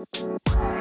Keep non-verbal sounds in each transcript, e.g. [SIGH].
Yo,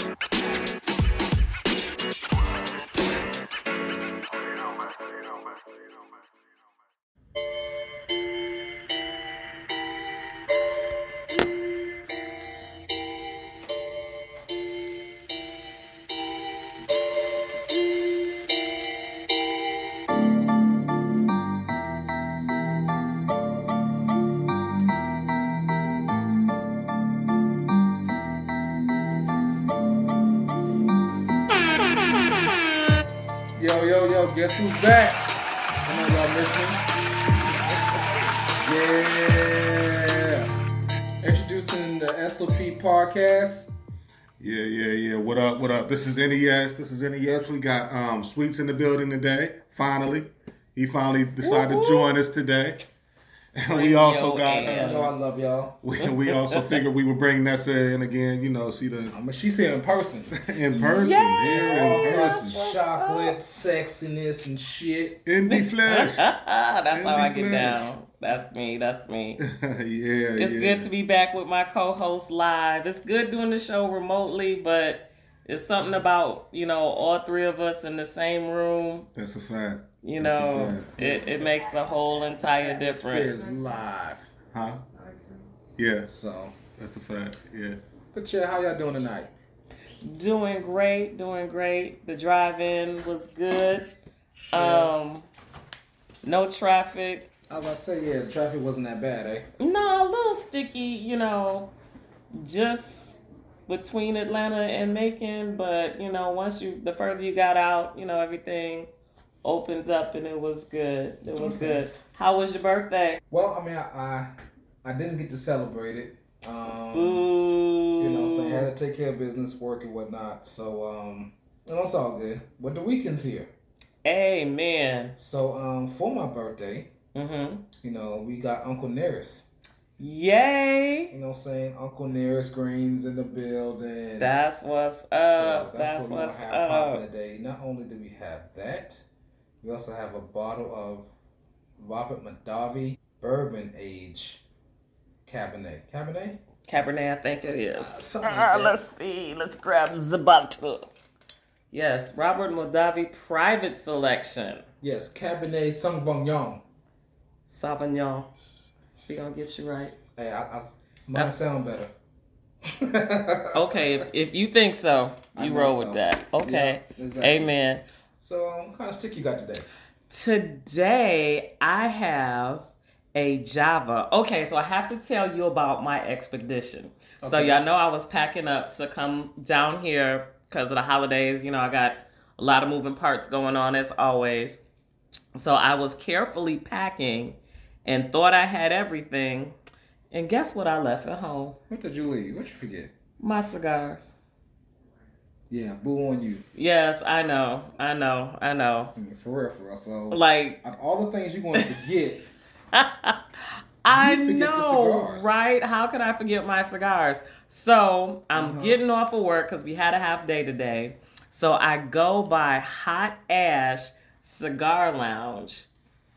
This is NES. This is NES. We got um Sweets in the building today. Finally, he finally decided to join us today. [LAUGHS] And we also got. You know I Uh, love y'all. [LAUGHS] we, we also figured we would bring Nessa in again. You know, see the I mean, she's here in person. [LAUGHS] in person, here in person, Chocolate, sexiness, and shit. in the flesh. Ah, that's how I get Flash. down. That's me. That's me. yeah, It's yeah. good to be back with my co-host live. It's good doing the show remotely, but it's something about you know all three of us in the same room. That's a fact. You That's know, fact. it, it makes the whole entire Atmosphere difference. is live. Huh? Yeah, So, that's a fact. Yeah. but yeah, how y'all doing tonight? Doing great, doing great. The drive-in was good. Yeah. Um, no traffic. I was about to say, yeah, the traffic wasn't that bad, eh? No, a little sticky, you know, just between Atlanta and Macon. But you know, once you the further you got out, you know, everything opened up and it was good. It was Okay. good. How was your birthday? Well, I mean, I I, I didn't get to celebrate it. Um, Boo. You know, so I had to take care of business, work and whatnot. So, um, you know, it's all good. But the weekend's here. Amen. So, um, for my birthday, Mm-hmm. you know, we got Uncle Nearest. Yay. You know what I'm saying? Uncle Nearest Greens in the building. That's what's So up. that's what we're what's gonna have popping up. today. Not only do we have that, we also have a bottle of Robert Mondavi Bourbon Age Cabernet. Cabernet? Cabernet, I think it is. Something like Ah, let's see. Let's grab the bottle. Yes, Robert Mondavi Private Selection. Yes, Cabernet Sauvignon. Sauvignon. We gonna get you right. Hey, I, I mine That's- sound better. [LAUGHS] Okay, if, if you think so, you roll so. with that. Okay. Yeah, exactly. Amen. So, um, what kind of stick you got today? Today I have a Java. Okay, so I have to tell you about my expedition. So y'all know I was packing up to come down here because of the holidays. You know, I got a lot of moving parts going on as always. So I was carefully packing and thought I had everything. And guess what I left at home? What did you leave? What you forget? My cigars. Yeah, boo on you. Yes, I know. I know. I know. I mean, for real, for real. So, Like of all the things you want to forget, [LAUGHS] I You forget the know, cigars. right? How could I forget my cigars? So I'm Uh-huh. getting off of work because we had a half day today. So I go by Hot Ash Cigar Lounge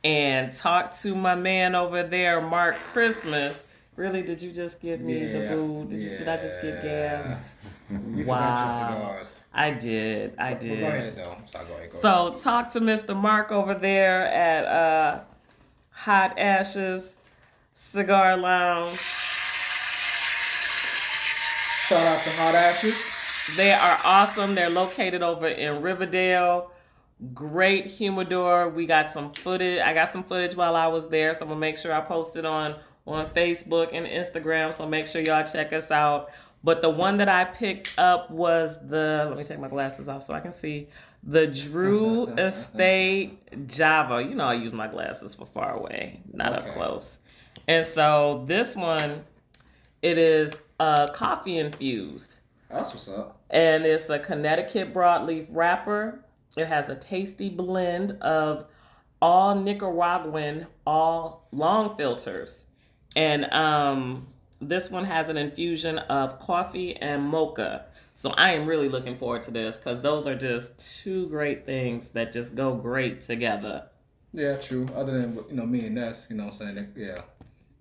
and talk to my man over there, Mark Christmas. Really, did you just give me the boo? Did, you, did I just get gassed? [LAUGHS] you Wow. forgot your cigars. I did. I Well, did. go ahead, though. Sorry, go ahead. Go So talk to Mr. Mark over there at uh, Hot Ashes Cigar Lounge. Shout out to Hot Ashes. They are awesome. They're located over in Riverdale. Great humidor. We got some footage. I got some footage while I was there, so I'm gonna make sure I post it on on Facebook and Instagram. So make sure y'all check us out. But the one that I picked up was the. Let me take my glasses off so I can see the Drew [LAUGHS] Estate Java. You know I use my glasses for far away, not up close. And so this one, it is uh, coffee infused That's what's up. and it's a Connecticut broadleaf wrapper. It has a tasty blend of all Nicaraguan, all long filters, and um, this one has an infusion of coffee and mocha. So I am really looking forward to this because those are just two great things that just go great together. Yeah, true. Other than you know me and Ness, you know what I'm saying? Yeah,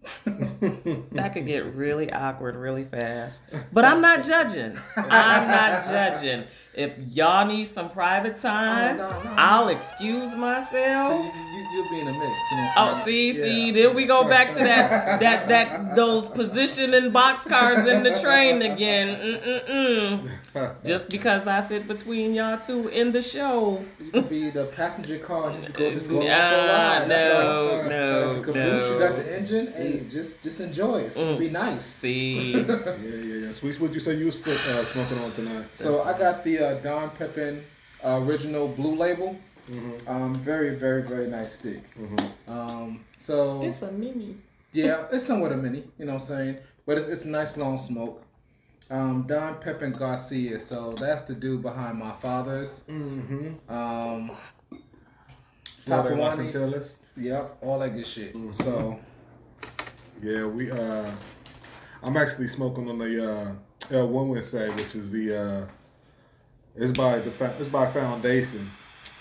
[LAUGHS] that could get really awkward really fast. But I'm not judging. I'm not judging. If y'all need some private oh, time, Oh, no, no, I'll no. excuse So myself. you, you, you'll be in the mix. You know what Oh, see, saying? see, Yeah. then we go back to that, [LAUGHS] that, that, those positioning boxcars in the train again. Mm-mm-mm. [LAUGHS] Just because I sit between y'all two in the show. You could be the passenger car, just go, just go Nah, off for a ride. That's no, no, the caboose, you got the engine. Hey, just just enjoy it. It's gonna be nice. See, [LAUGHS] Yeah, yeah, yeah. Sweet, what you say you was still, uh, smoking on tonight? So I got the uh, Don Pepin uh, original blue label. Um, very, very, very nice stick. Um, so it's a mini. yeah, it's somewhat a mini. You know what I'm saying? But it's, it's a nice long smoke. Um, Don Pepin Garcia. So that's the dude behind my father's. Mm-hmm. Um, Florida Tatuanis. Washington Yep, all that good shit. So Yeah, we. uh I'm actually smoking on the uh, El Güegüense, which is the. uh It's by the fa- it's by Foundation.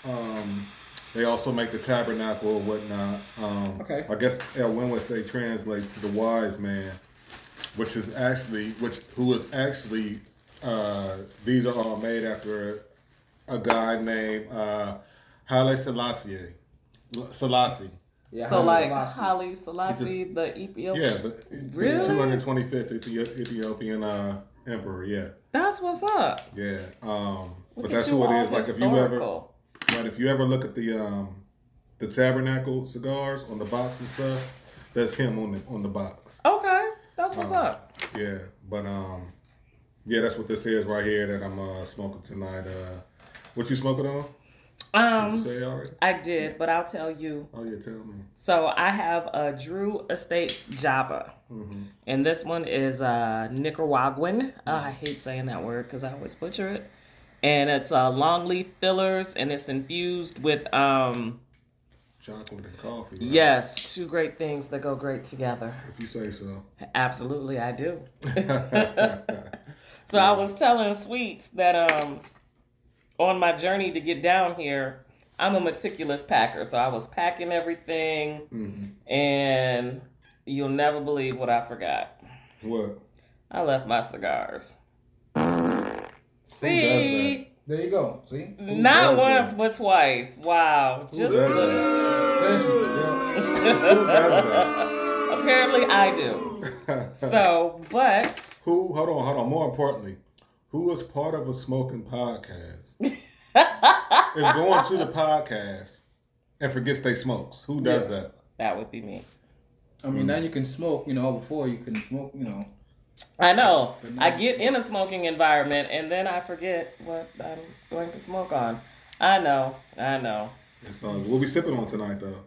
Um, they also make the Tabernacle or whatnot. Um, Okay. I guess El Güegüense translates to the wise man, which is actually which who is actually. Uh, these are all made after a guy named uh, Haile Selassie. Selassie. yeah, So Haile like Selassie. Haile Selassie, the Ethiopian. Yeah, but Really? two hundred twenty fifth Ethiopian uh, emperor. Yeah, That's what's up. yeah. Um, but that's who it is. all is. Like if you ever, historical. right, if you ever look at the um, the Tabernacle cigars on the box and stuff, that's him on the on the box. Okay, that's what's Uh, up. Yeah, but um, yeah, that's what this is right here that I'm uh, smoking tonight. Uh, what you smoking on? Did you Um, say already? I did, but I'll tell you. Oh yeah, tell me. So I have a Drew Estates Java, Mm-hmm. and this one is uh, Nicaraguan. Uh, I hate saying that word because I always butcher it. And it's uh, long leaf fillers, and it's infused with um, Chocolate and coffee. right? yes, two great things that go great together. If you say so. Absolutely, I do. [LAUGHS] [LAUGHS] So I was telling Sweets that um on my journey to get down here, I'm a meticulous packer. So I was packing everything Mhm. and you'll never believe what I forgot. What? I left my cigars. See? There you go. See? Not once that? but twice. Wow. Just does the- Thank you. Yeah. Who does that? apparently I do. [LAUGHS] So, but Who? Hold on, hold on. More importantly, who is part of a smoking podcast [LAUGHS] is going to the podcast and forgets they smokes? Who does Yeah. that? that would be me. I mean, now hmm. you can smoke. You know, before you couldn't smoke. You know. I know. I get in a smoking environment and then I forget what I'm going to smoke on. I know. I know. So we'll be sipping on tonight, though.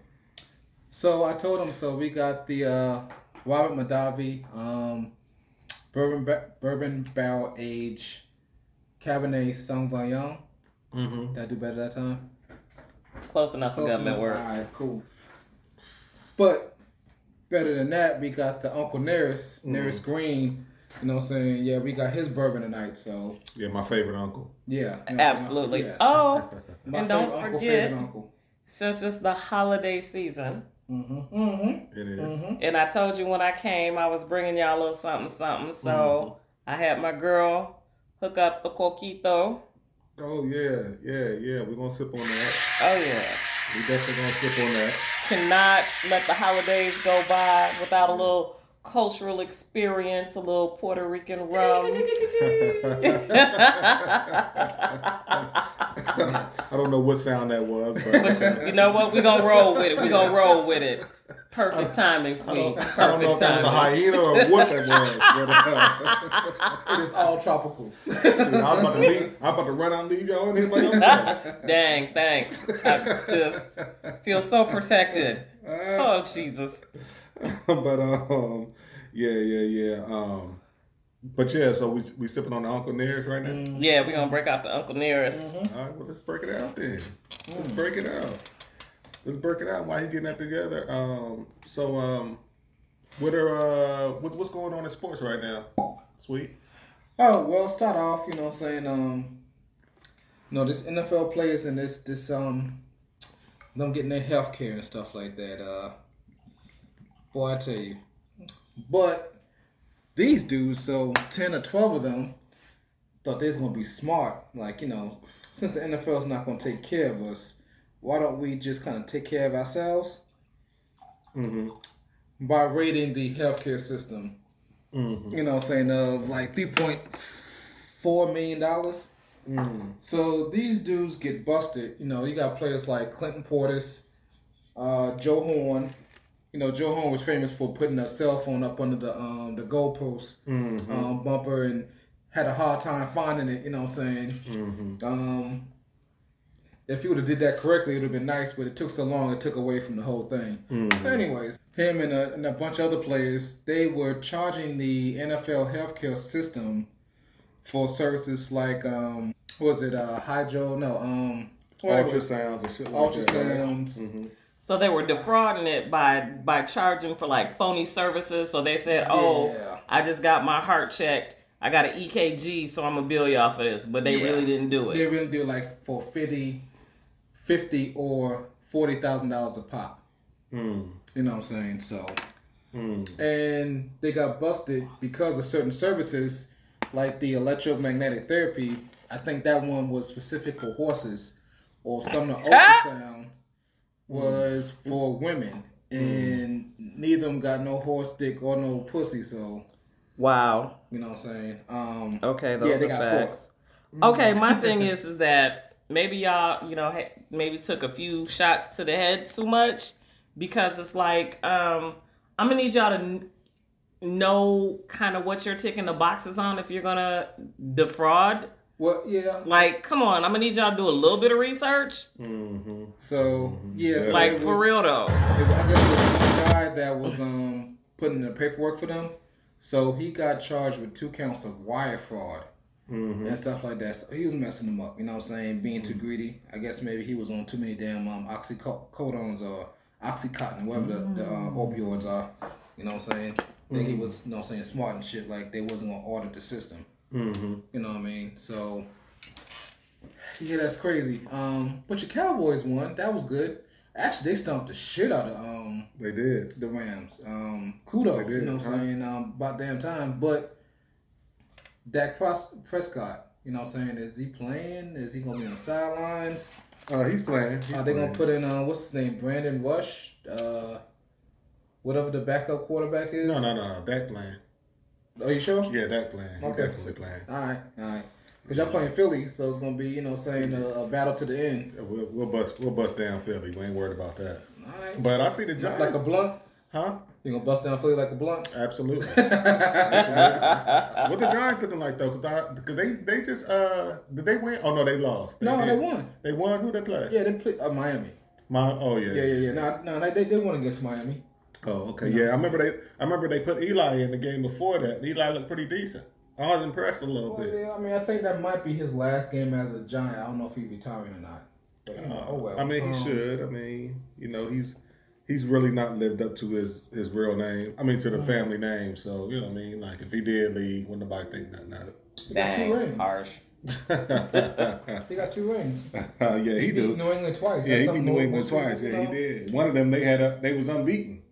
So I told him. So we got the uh, Robert Mondavi um, bourbon ba- bourbon barrel age Cabernet Sauvignon. Mm-hmm. Did I do better that time? Close enough for Close government enough? work. All right, cool. But better than that, we got the Uncle Nearest, Nearest Green. You know what I'm saying? Yeah, we got his bourbon tonight. So Yeah, my favorite uncle. yeah, you know what I'm saying? Absolutely. Yes. Oh, [LAUGHS] My and don't uncle, forget- uncle. since it's the holiday season, Mm-hmm. Mm-hmm. It is. Mm-hmm. and I told you when I came, I was bringing y'all a little something, something. So I had my girl hook up the coquito. Oh yeah, yeah, yeah. We're gonna sip on that. Oh yeah. We definitely gonna sip on that. Cannot let the holidays go by without a little cultural experience, a little Puerto Rican rum. [LAUGHS] I don't know what sound that was, but, But [LAUGHS] you know what? We're gonna roll with it. We're gonna roll with it. Perfect timing, I sweet. don't, I don't know Perfect if that was a hyena or what that was. But, uh, [LAUGHS] It is all tropical. I'm about to leave. I'm about to run out and leave y'all and anybody else. [LAUGHS] Dang, thanks. I just feel so protected. Oh Jesus. [LAUGHS] but um, yeah, yeah, yeah. Um, but yeah, so we we sipping on the Uncle Nearest right now. Yeah, we're gonna break out the Uncle Nearest. All right, well let's break it out then. Let's break it out. Let's break it out while you getting that together. Um, so um, what are uh, what, what's going on in sports right now? Sweet. Oh well, start off. You know, what I'm saying um, you know, this NFL players and this this um, them getting their health care and stuff like that. Uh, boy, I tell you, But these dudes, so ten or twelve of them, thought they was gonna be smart. Like you know, since the NFL is not gonna take care of us, why don't we just kind of take care of ourselves Mm-hmm. by raiding the healthcare system? Mm-hmm. You know, I'm saying of like three point four million dollars. Mm. So these dudes get busted. You know, you got players like Clinton Portis, uh, Joe Horn. You know, Joe Horn was famous for putting a cell phone up under the um, the goalpost Mm-hmm. um, bumper and had a hard time finding it. You know what I'm saying? Mm-hmm. Um, if he would have did that correctly, it would have been nice. But it took so long, it took away from the whole thing. Mhm. Anyways, him and a, and a bunch of other players, they were charging the NFL healthcare system for services like um, what was it uh, hydro? No, um, Ultrasounds and shit like that. ultrasounds. Mm-hmm. So they were defrauding it by by charging for like phony services. So they said, "Oh, Yeah. I just got my heart checked. I got an EKG, so I'm gonna bill y'all for this." But they Yeah. really didn't do it. They it. really do like for 50, 50 or forty thousand dollars a pop. Mm. You know what I'm saying? So Mm. and they got busted because of certain services like the electromagnetic therapy. I think that one was specific for horses, or some of the ultrasound was for women, and neither of them got no horse dick or no pussy. So Wow. you know what I'm saying? Um, Okay, those Yeah, they are got facts. Okay, my thing is is that maybe y'all, you know, maybe took a few shots to the head too much because it's like um I'm gonna need y'all to kn- know kind of what you're ticking the boxes on if you're gonna defraud. well, yeah. Like, come on, I'm gonna need y'all to do a little bit of research. Mm-hmm. So yeah, so Like it for real though. it- I guess it was one guy that was um putting the paperwork for them. So he got charged with two counts of wire fraud. Mm-hmm. and stuff like that. So he was messing them up, you know what I'm saying? Being too greedy. I guess maybe he was on too many damn um, oxycodones or oxycontin, whatever the, the uh, opioids are. You know what I'm saying? I think he was, you know what I'm saying, smart and shit. Like they wasn't gonna audit the system. Mm-hmm. You know what I mean? So yeah, that's crazy. Um, but your Cowboys won. That was good. Actually, they stomped the shit out of um They did. the Rams. Um, kudos, you know what I'm huh? saying? Um, about damn time. But Dak Prescott, you know what I'm saying? Is he playing? Is he gonna be on the sidelines? Uh, he's playing. He's Are they gonna put in uh, what's his name? Brandon Rush, uh, whatever the backup quarterback is. No, no, no, no. Dak playing. Are you sure? Yeah, Dak playing. He Okay. definitely playing. All right, all right. Cause y'all playing Philly, so it's gonna be you know saying a, a battle to the end. Yeah, We'll, we'll bust. We'll bust down Philly. We ain't worried about that. All right. But I see the Giants. Like a blunt. huh? You gonna bust down Philly like a blunt? Absolutely. [LAUGHS] Absolutely. what the Giants looking like though? Because they they just uh did they win? Oh no, they lost. No, did. they won. They won. Who they play? Yeah, they play uh, Miami. My oh yeah. Yeah, yeah, yeah. No, no, they they, they won against Miami. Oh okay. Yeah, I remember they. I remember they put Eli in the game before that. Eli looked pretty decent. I was impressed a little Well, bit. yeah, I mean, I think that might be his last game as a Giant. I don't know if he's retiring or not. But, Uh, oh well. I mean, he Um, should. I mean, you know, he's he's really not lived up to his his real name. I mean, to the Mm. family name. So you know, what I mean, like if he did leave, wouldn't nobody think nothing of it. He got two Dang, rings. harsh. [LAUGHS] He got two rings. [LAUGHS] yeah, he He do. New England twice. Yeah, That's he beat New England twice. you Yeah, he did. One of them they had a they was unbeaten,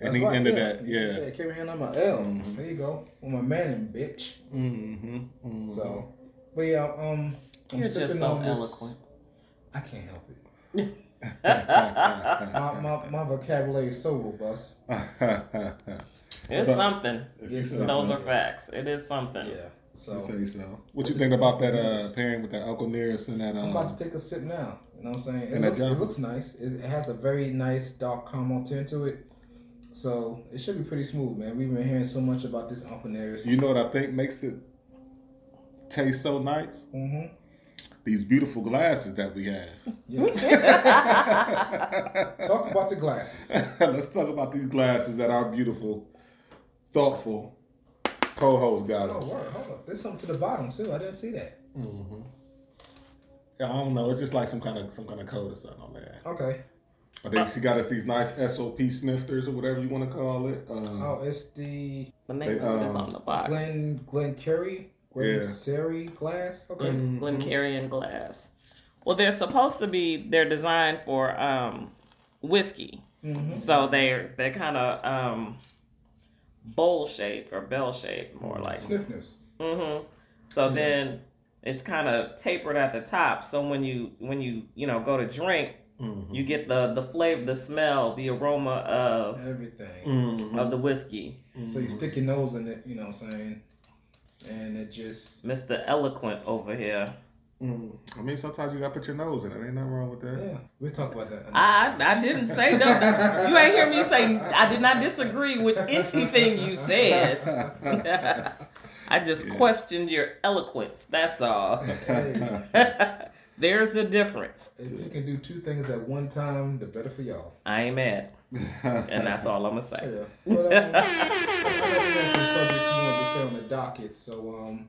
and That's he right, ended yeah. that. Yeah. Yeah, came in on my L. Mhm. There you go. On my man, and bitch. Mm-hmm. So, but yeah, um, I'm You're just so on this- eloquent. I can't help it. [LAUGHS] My, my, my vocabulary is so robust. It's So- something. If you Yes, say sir. Those are facts. It is something. Yeah. So You say so. What you think about that uh, pairing with that Uncle Nearest and that? I'm Um, about to take a sip now. You know what I'm saying? It, And looks, it looks nice. It, it has a very nice dark caramel tint to it. So it should be pretty smooth, man. We've been hearing so much about this Uncle Nearest. you know what I think makes it taste so nice? Mm-hmm. These beautiful glasses that we have. Yeah. [LAUGHS] Talk about the glasses. Let's talk about these glasses that our beautiful, thoughtful co-host got Oh, us. word. Hold up. There's something to the bottom too. I didn't see that. Yeah, I don't know. It's just like some kind of some kind of code or something on there. Okay. I think she got us these nice SOP snifters or whatever you want to call it. Um, Oh, it's the The name They, of it is um, on the box. Glen Glen Curry Glen Yeah. Seri glass. Okay. Glen, Glencairn glass. Well, they're supposed to be. They're designed for um, whiskey, Mm-hmm. so they're they're kind of um, bowl shape or bell shape, more like. Sniffness. Mm-hmm. So then it's kind of tapered at the top. So when you when you you know go to drink, Mm-hmm. you get the the flavor, the smell, the aroma of Everything. Mm-hmm. of the whiskey. So you stick your nose in it, you know what I'm saying? And it just Mr. Eloquent over here. Mm. I mean, sometimes you gotta put your nose in it. Ain't nothing wrong with that. yeah. We'll talk about that. I I didn't say that. [LAUGHS] You ain't hear me say I did not disagree with anything you said. [LAUGHS] I just questioned your eloquence. That's all. Hey, [LAUGHS] There's a difference. if you can do two things at one time, the better for y'all. I ain't mad, and that's all I'm gonna say. Yeah. But, um, I know we had some subjects we wanted to say on the docket, so um,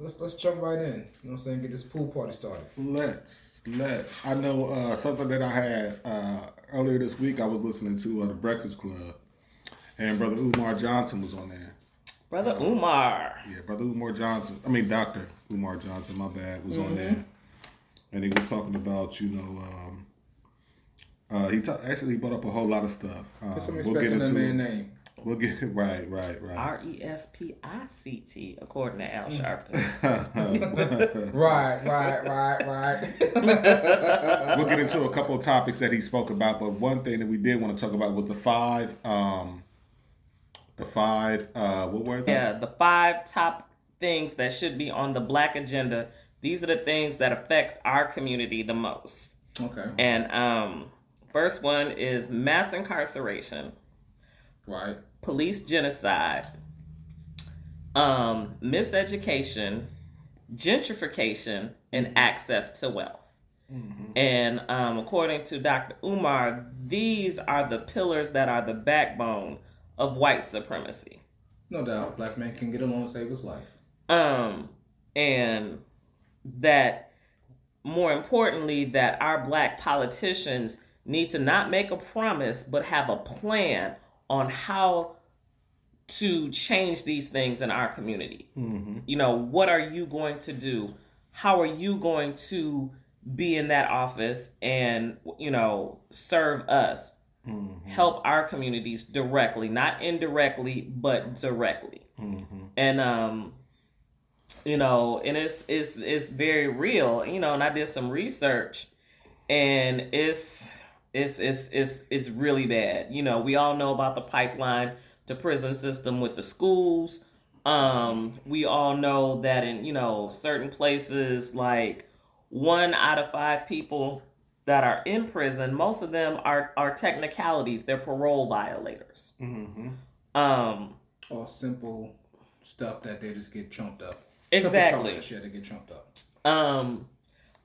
let's let's jump right in. You know what I'm saying? Get this pool party started. Let's let's. I know uh, something that I had uh, earlier this week. I was listening to uh, the Breakfast Club, and Brother Umar Johnson was on there. Brother Umar. Yeah, Brother Umar Johnson. I mean, Doctor Umar Johnson. My bad. Was on there, and he was talking about you know. Um, uh, he ta- actually he brought up a whole lot of stuff. Um, Put some we'll get into man's it. name. We'll get [LAUGHS] right, right, right. R E S P I C T, according to Al Sharpton. [LAUGHS] [LAUGHS] Right, right, right, right. we'll get into a couple of topics that he spoke about, but one thing that we did want to talk about was the five, um, the five, uh, what was it? Yeah, the five top things that should be on the black agenda. These are the things that affect our community the most. okay. And um, first one is mass incarceration, Right. police genocide, um, miseducation, gentrification, and access to wealth. And um, according to Dr. Umar, these are the pillars that are the backbone of white supremacy. No doubt, black man can get along and save his life. um and that more importantly that our black politicians need to not make a promise but have a plan on how to change these things in our community. Mm-hmm. You know what are you going to do? How are you going to be in that office and you know serve us? Mm-hmm. Help our communities directly not indirectly but directly. Mm-hmm. And um you know and it's it's it's very real you know and i did some research and it's it's it's it's it's really bad you know we all know about the pipeline to prison system with the schools um we all know that in you know certain places like one out of five people that are in prison most of them are are technicalities they're parole violators Mm-hmm. um All simple stuff that they just get trumped up. Exactly. Simple charges, yeah, they get trumped up. um,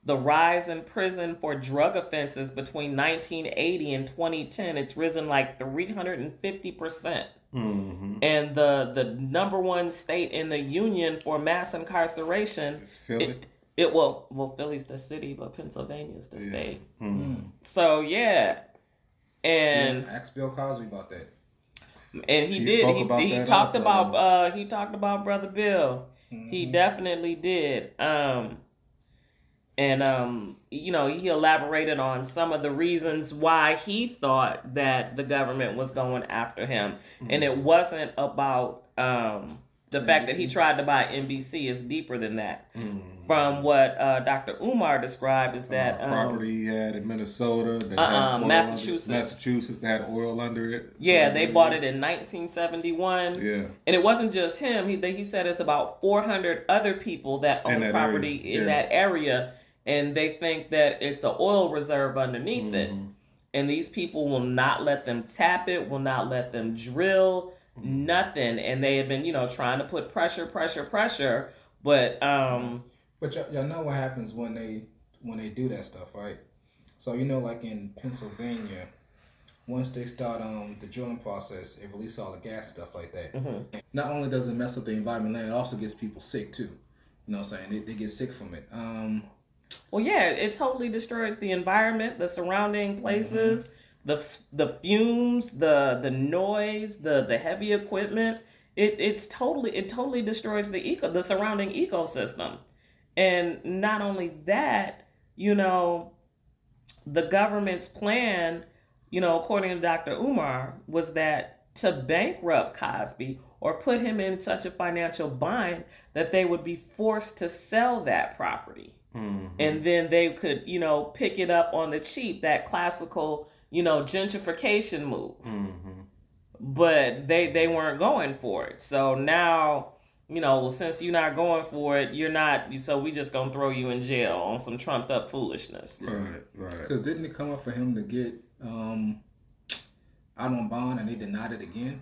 the rise in prison for drug offenses between 1980 and 2010 it's risen like 350 percent Mm-hmm. and the the number one state in the union for mass incarceration Philly. it, it will well philly's the city but pennsylvania's the Yeah. state Mhm. so yeah and Yeah, ask Bill Cosby about that. and he, He did spoke he, about he that talked also. about uh he talked about brother bill Mm-hmm. he definitely did um and um you know he elaborated on some of the reasons why he thought that the government was going after him and it wasn't about um the fact that he tried to buy NBC is deeper than that. From what uh, Dr. Umar described is that Uh, um, property he had in Minnesota, that Uh-uh, had oil under- Massachusetts. Massachusetts, that had oil under it. yeah, they bought it in 1971. Yeah, And it wasn't just him. He he said it's about 400 other people that own property area, in yeah. that area, and they think that it's an oil reserve underneath it. Mm-hmm. And these people will not let them tap it, will not let them drill, Mm-hmm. nothing. And they have been, you know, trying to put pressure, pressure, pressure. But um, But y'all, y'all know what happens when they when they do that stuff, right? So you know, like in Pennsylvania, once they start um the drilling process, it releases all the gas stuff like that. Not only does it mess up the environment, it also gets people sick too. You know what I'm saying? They, they get sick from it. Um, Well, yeah, it totally destroys the environment, the surrounding mm-hmm. places, the the fumes, the the noise, the the heavy equipment. It it's totally it totally destroys the eco the surrounding ecosystem, and not only that, you know, the government's plan, you know, according to Dr. Umar, was that to bankrupt Cosby or put him in such a financial bind that they would be forced to sell that property. And then they could, you know, pick it up on the cheap, that classical, you know, gentrification move. But they they weren't going for it. So now, you know, well, since you're not going for it, you're not so we just gonna throw you in jail on some trumped up foolishness. Right, right. Because didn't it come up for him to get um, out on bond and they denied it again?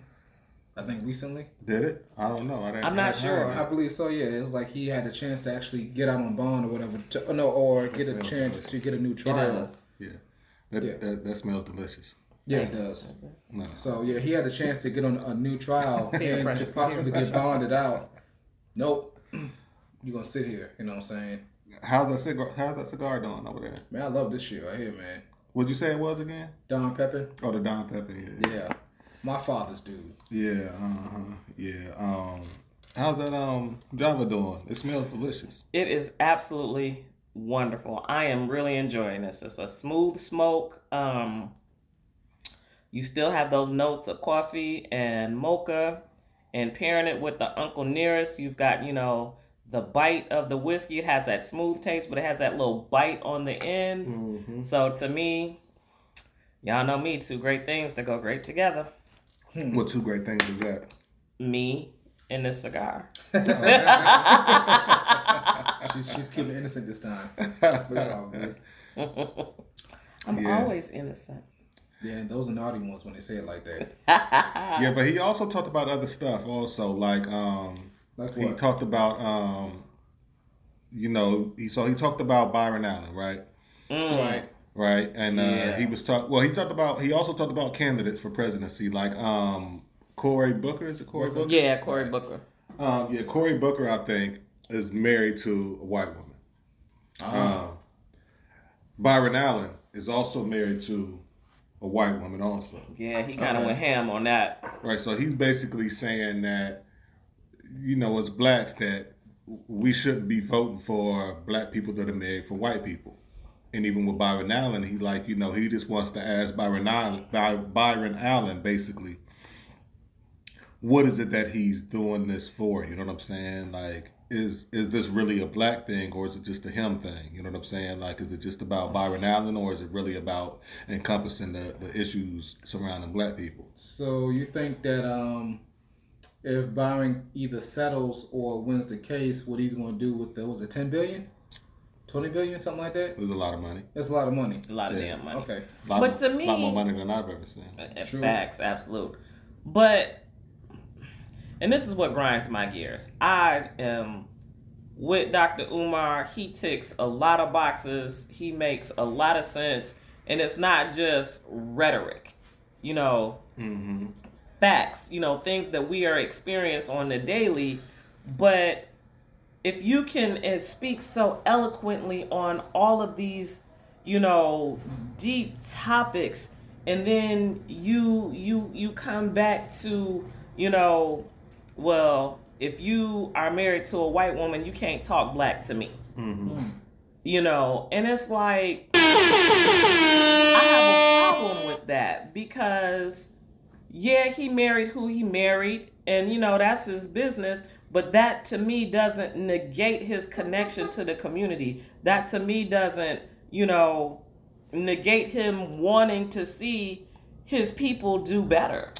I think recently. Did it? I don't know. I didn't, I'm not I sure. heard I believe so. Yeah, it was like he had a chance to actually get out on bond or whatever. To, oh, no, or get a chance delicious. to get a new It trial. does. Yeah. That, Yeah. That, that smells delicious. Yeah, it does. No. So yeah, he had a chance to get on a new trial [LAUGHS] and to possibly get bonded out. Nope. You're gonna sit here. You know what I'm saying? How's that cigar? How's that cigar doing over there? Man, I love this shit right here, man. What'd you say it was again? Don Pepin. Oh, the Don Pepin. Yeah. Yeah, my father's dude. Yeah. Uh huh. Yeah. Um. How's that um Java doing? It smells delicious. It is absolutely wonderful. I am really enjoying this. It's a smooth smoke. Um, you still have those notes of coffee and mocha, and pairing it with the Uncle Nearest, you've got you know the bite of the whiskey. It has that smooth taste, but it has that little bite on the end. So to me, y'all know me. Two great things to go great together. What two great things is that? Me and this cigar. [LAUGHS] She's she's keeping innocent this time. But it's all good. [LAUGHS] I'm Yeah. always innocent. Yeah, those are naughty ones when they say it like that. [LAUGHS] Yeah, but he also talked about other stuff. Also, like um, Like he talked about um, you know, he so he talked about Byron Allen, right? Right. Right? And uh, Yeah. he was talk. Well, he talked about. He also talked about candidates for presidency, like um, Cory Booker. Is it Cory Booker? Yeah, Cory Booker. Um, yeah, Cory Booker, I think, is married to a white woman. Uh-huh. Um, Byron Allen is also married to a white woman, also. Yeah, he kind of went ham on that. Right. So he's basically saying that, you know, as blacks, that we shouldn't be voting for black people that are married for white people. And even with Byron Allen, he's like, you know, he just wants to ask Byron Allen, By- Byron Allen, basically, what is it that he's doing this for? You know what I'm saying? Like, is is this really a black thing or is it just a him thing? You know what I'm saying? Like, is it just about Byron Allen or is it really about encompassing the, the issues surrounding black people? So you think that um, if Byron either settles or wins the case, what he's going to do with the was it ten billion, 20 billion, something like that? There's a lot of money. That's a lot of money. A lot of Yeah. damn money. Okay. Lot, But to me, a lot more money than I've ever seen. Uh, True. Facts, absolute. But, and this is what grinds my gears. I am with Dr. Umar. He ticks a lot of boxes. He makes a lot of sense, and it's not just rhetoric. You know, facts. You know, things that we are experiencing on the daily, but if you can uh, speak so eloquently on all of these you know deep topics and then you you you come back to you know well if you are married to a white woman you can't talk black to me you know and it's like i have a problem with that because yeah, he married who he married, and you know, that's his business. But that to me doesn't negate his connection to the community. That to me doesn't, you know, negate him wanting to see his people do better.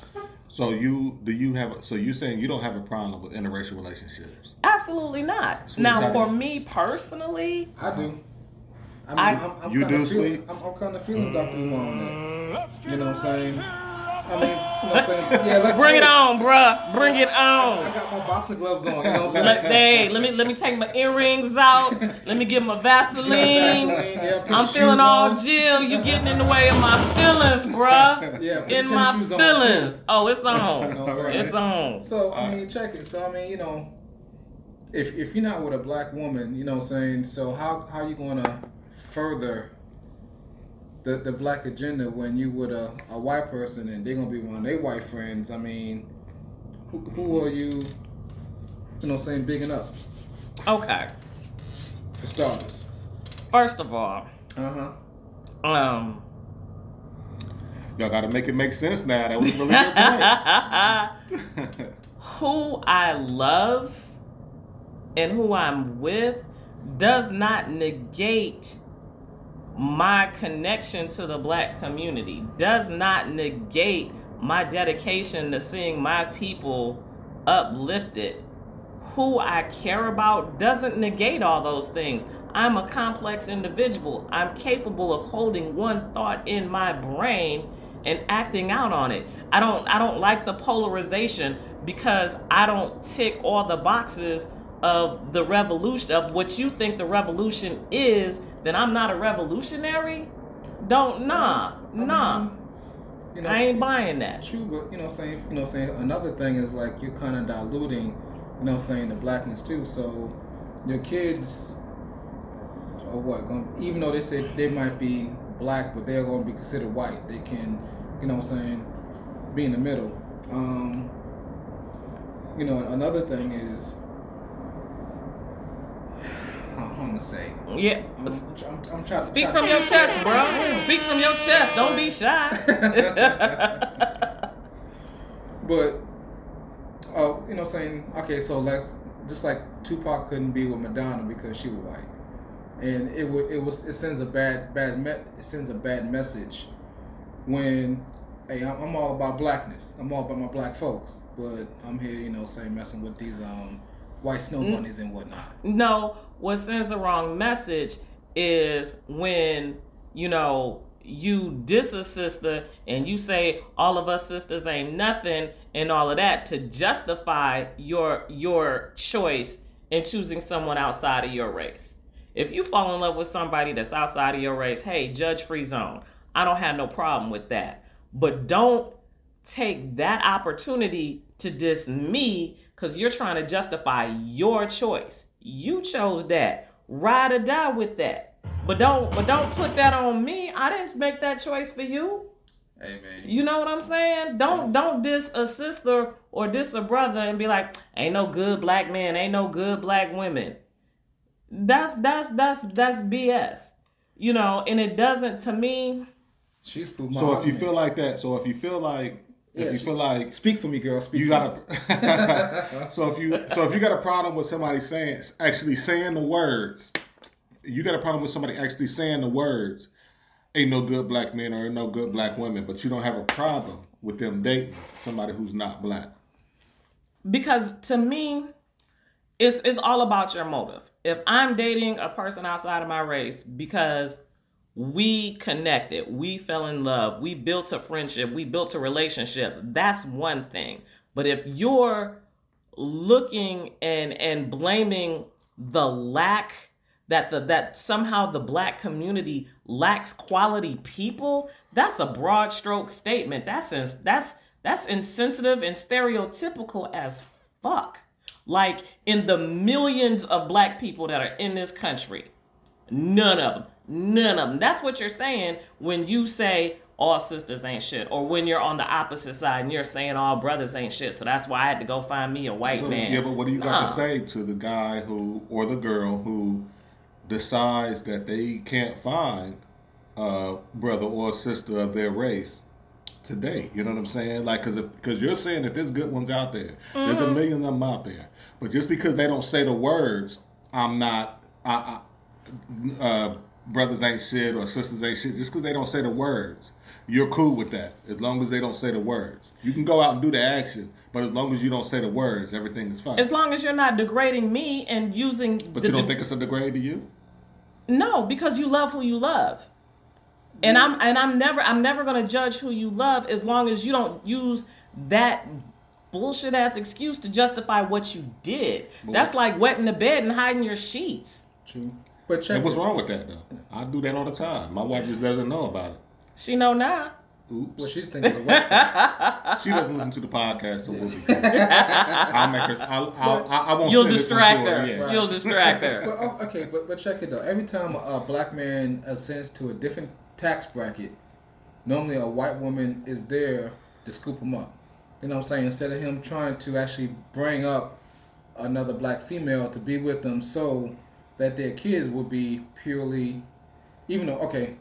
So you do you have? So you saying you don't have a problem with interracial relationships? Absolutely not. Sweet now, for me personally, I do. I mean, I- am I'm You do, feeling, Sweets? I'm, I'm kind of feeling Dr. Umar on that. You know what I'm saying? I mean, you know what I'm saying? [LAUGHS] Yeah, let's bring it on, bruh. Bring it on. I got my boxing gloves on. You know what I'm saying? Let, hey, let me let me take my earrings out. Let me get my Vaseline. Vaseline, [LAUGHS] yeah, I'm feeling all on. Jill. You getting in the way of my feelings, bruh. [LAUGHS] Yeah, in my tennis shoes on, feelings. Oh, it's on. You know on. what I'm saying? It's on. So I mean, check it. So I mean, you know, if if you're not with a black woman, you know, what I'm saying, so how how you gonna further the the black agenda when you with a, a white person and they're gonna be one of their white friends? I mean, who, who are you? You know, saying bigging up Okay. for starters. First of all, Uh huh. um, Y'all got to make it make sense now. That was a really good [LAUGHS] point. who I love and who I'm with does not negate my connection to the black community, does not negate my dedication to seeing my people uplifted. Who I care about doesn't negate all those things. I'm a complex individual. I'm capable of holding one thought in my brain and acting out on it. I don't I don't like the polarization because I don't tick all the boxes of the revolution of what you think the revolution is, then I'm not a revolutionary. Don't nah, nah. You know, I ain't buying that. True, but you know, saying you know, saying another thing is like you're kind of diluting, you know, saying the blackness too. So your kids, or what? Going, even though they say they might be black, but they're going to be considered white. They can, you know, what I'm saying, be in the middle. Um, you know, another thing is. I'm gonna say. Yeah. I'm, I'm, I'm trying. Speak from your chest, bro. Speak from your chest. Don't be shy. [LAUGHS] But, uh, you know, saying okay, so let's just like Tupac couldn't be with Madonna because she was white, and it would it was it sends a bad bad me- it sends a bad message when hey I'm, I'm all about blackness, I'm all about my black folks, but I'm here you know saying messing with these um white snow bunnies and whatnot. No, what sends the wrong message is when, you know, you diss a sister and you say all of us sisters ain't nothing and all of that to justify your your choice in choosing someone outside of your race. If you fall in love with somebody that's outside of your race, hey, judge free zone. I don't have no problem with that. But don't take that opportunity to diss me because you're trying to justify your choice. You chose that. Ride or die with that. But don't but don't put that on me. I didn't make that choice for you. Hey man, You know what I'm saying? Don't don't diss a sister or diss a brother and be like, ain't no good black men, ain't no good black women. That's that's that's that's BS. You know, and it doesn't to me. she's my so if you man. feel like that, so if you feel like, if Yeah, you feel like speak for me, girl. Speak. you for got me. a [LAUGHS] so if you so if you got a problem with somebody saying actually saying the words you got a problem with somebody actually saying the words ain't no good black men or ain't no good black women but you don't have a problem with them dating somebody who's not black because to me it's it's all about your motive if i'm dating a person outside of my race because we connected. We fell in love. We built a friendship. We built a relationship. That's one thing. But if you're looking and and blaming the lack that the that somehow the black community lacks quality people that's a broad stroke statement. That's ins- that's that's insensitive and stereotypical as fuck. Like in the millions of black people that are in this country none of them none of them that's what you're saying when you say all sisters ain't shit or when you're on the opposite side and you're saying all brothers ain't shit so that's why i had to go find me a white So, man yeah but what do you got to say to the guy who or the girl who decides that they can't find a brother or sister of their race today. You know what I'm saying? Like, cause because you're saying that there's good ones out there. There's Mm-hmm. a million of them out there. But just because they don't say the words, I'm not. I, I uh, brothers ain't shit or sisters ain't shit. Just because they don't say the words, you're cool with that. As long as they don't say the words, you can go out and do the action. But as long as you don't say the words, everything is fine. as long as you're not degrading me and using but you don't de- think it's a degrade to you? No, because you love who you love. And I'm and I'm never I'm never gonna judge who you love as long as you don't use that bullshit ass excuse to justify what you did. That's like wetting the bed and hiding your sheets. True. But check. And what's it. wrong with that though? I do that all the time. My wife just doesn't know about it. She know now. Oops. What she's thinking of West [LAUGHS] She doesn't listen to the podcast, so we'll be [LAUGHS] cool. I'll make her. I'll, I'll, I I won't. You'll send this one distract to her. Yeah. You'll distract her. But, oh, okay, but but check it though. Every time a, a black man ascends to a different tax bracket, normally a white woman is there to scoop him up. You know what I'm saying? Instead of him trying to actually bring up another black female to be with them, so that their kids would be purely, even though okay,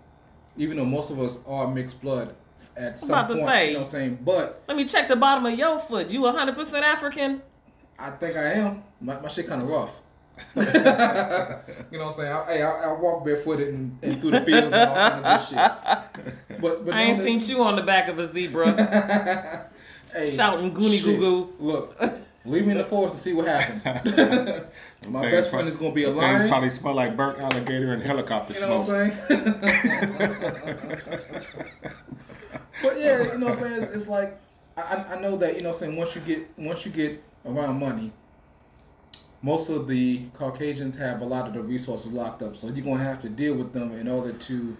even though most of us are mixed blood at some about to point. say. You know what I'm saying? But Let me check the bottom of your foot. You 100% African? I think I am. My, my shit kind of rough. [LAUGHS] you know what I'm saying? I, hey, I, I walk barefooted and, and through the fields and all kind of shit. [LAUGHS] But, but I ain't seen you on the back of a zebra [LAUGHS] hey, shouting goonie shit. goo goo. Look, leave me in the forest and see what happens. [LAUGHS] [LAUGHS] My Things best friend is gonna be a Things lion. probably smell like burnt alligator and helicopter You know smoke. what I'm saying? [LAUGHS] but yeah, you know what I'm saying? It's like I, I- know that, you know what I'm saying, once you get once you get around money, most of the Caucasians have a lot of the resources locked up. So you're gonna have to deal with them in order to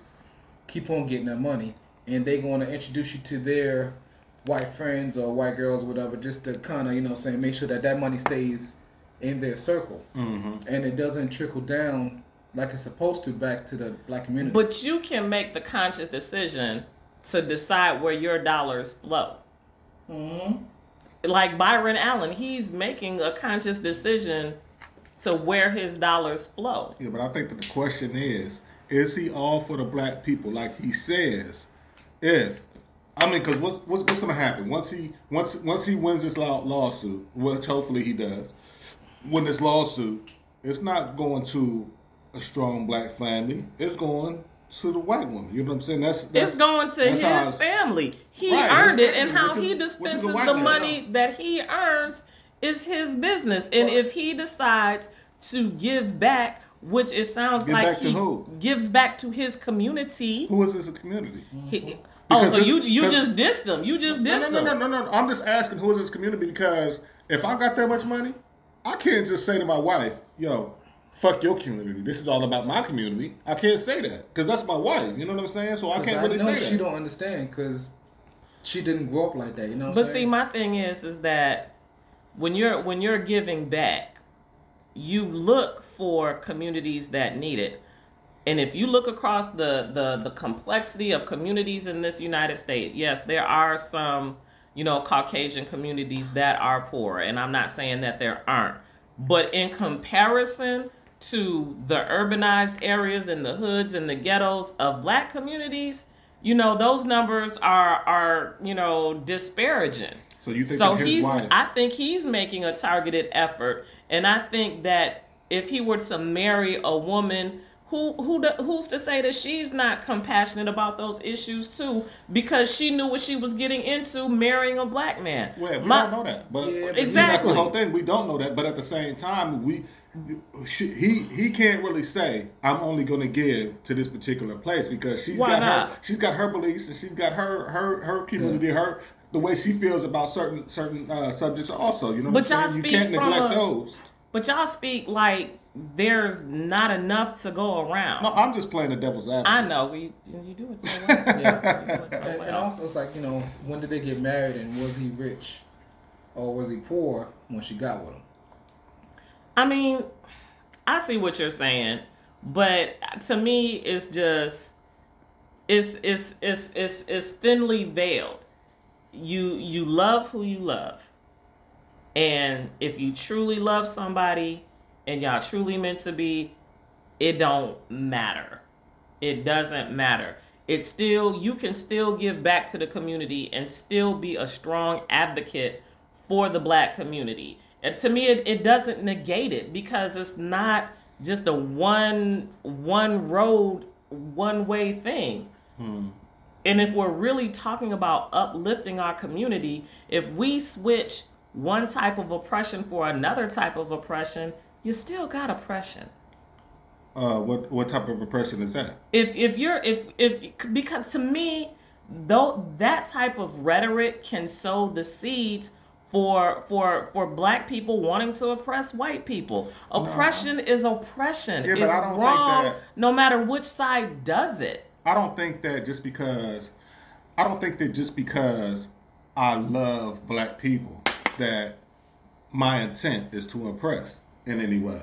keep on getting their money. And they're gonna introduce you to their white friends or white girls or whatever, just to kind of, you know what saying, make sure that that money stays in their circle. Mm-hmm. And it doesn't trickle down like it's supposed to back to the black community. But you can make the conscious decision to decide where your dollars flow. Mhm. Like Byron Allen, he's making a conscious decision to where his dollars flow. Yeah, but I think that the question is, is he all for the black people like he says? If I mean, because what's, what's what's going to happen once he once once he wins this law, lawsuit, which hopefully he does, win this lawsuit, it's not going to a strong black family. It's going to the white woman. You know what I'm saying? That's, that's It's going to his family. He Right, earned it, and how he which the dispenses the money that he earns is his business. And if he decides to give back, which it sounds Give like he gives back to his community. Who is this community? he- oh, so you you just dissed them. You just No, dissed no, no, him. no, no, no. I'm just asking who is this community because if I got that much money, I can't just say to my wife, "Yo, fuck your community. This is all about my community." I can't say that because that's my wife. You know what I'm saying? So I can't really know say she don't understand because she didn't grow up like that. You know. What But I'm see, my thing is, is that when you're when you're giving back, you look for communities that need it. And if you look across the, the the complexity of communities in this United States, yes, there are some, you know, Caucasian communities that are poor, and I'm not saying that there aren't. But in comparison to the urbanized areas and the hoods and the ghettos of black communities, you know, those numbers are are, you know, disparaging. So you think So he's wife? I think he's making a targeted effort and I think that if he were to marry a woman who who who's to say that she's not compassionate about those issues too because she knew what she was getting into marrying a black man. well, we My- don't know that, but Yeah, but that's the whole thing. We don't know that, but at the same time, we she, he he can't really say I'm only going to give to this particular place because she's Why got not? her she's got her beliefs and she's got her her her community her the way she feels about certain certain uh, subjects also. You know, But what I'm y'all saying? you speak can't from neglect a- those. But y'all speak like there's not enough to go around. No, I'm just playing the devil's advocate. I know you, you do it so well. [LAUGHS] Yeah. You do it so and, and also, it's like you know, when did they get married, and was he rich, or was he poor when she got with him? I mean, I see what you're saying, but to me, it's just it's it's it's it's, it's thinly veiled. You you love who you love, and if you truly love somebody and y'all truly meant to be, it don't matter. It doesn't matter. It's still you can still give back to the community and still be a strong advocate for the black community. And to me it, it doesn't negate it because it's not just a one one road, one way thing. Hmm. And if we're really talking about uplifting our community, if we switch one type of oppression for another type of oppression, you still got oppression. Uh, what what type of oppression is that? if if you're if if because to me though that type of rhetoric can sow the seeds for for for black people wanting to oppress white people. Oppression is oppression. Yeah, but it's I don't think wrong that- no matter which side does it. I don't think that just because I don't think that just because I love black people that my intent is to impress in any way.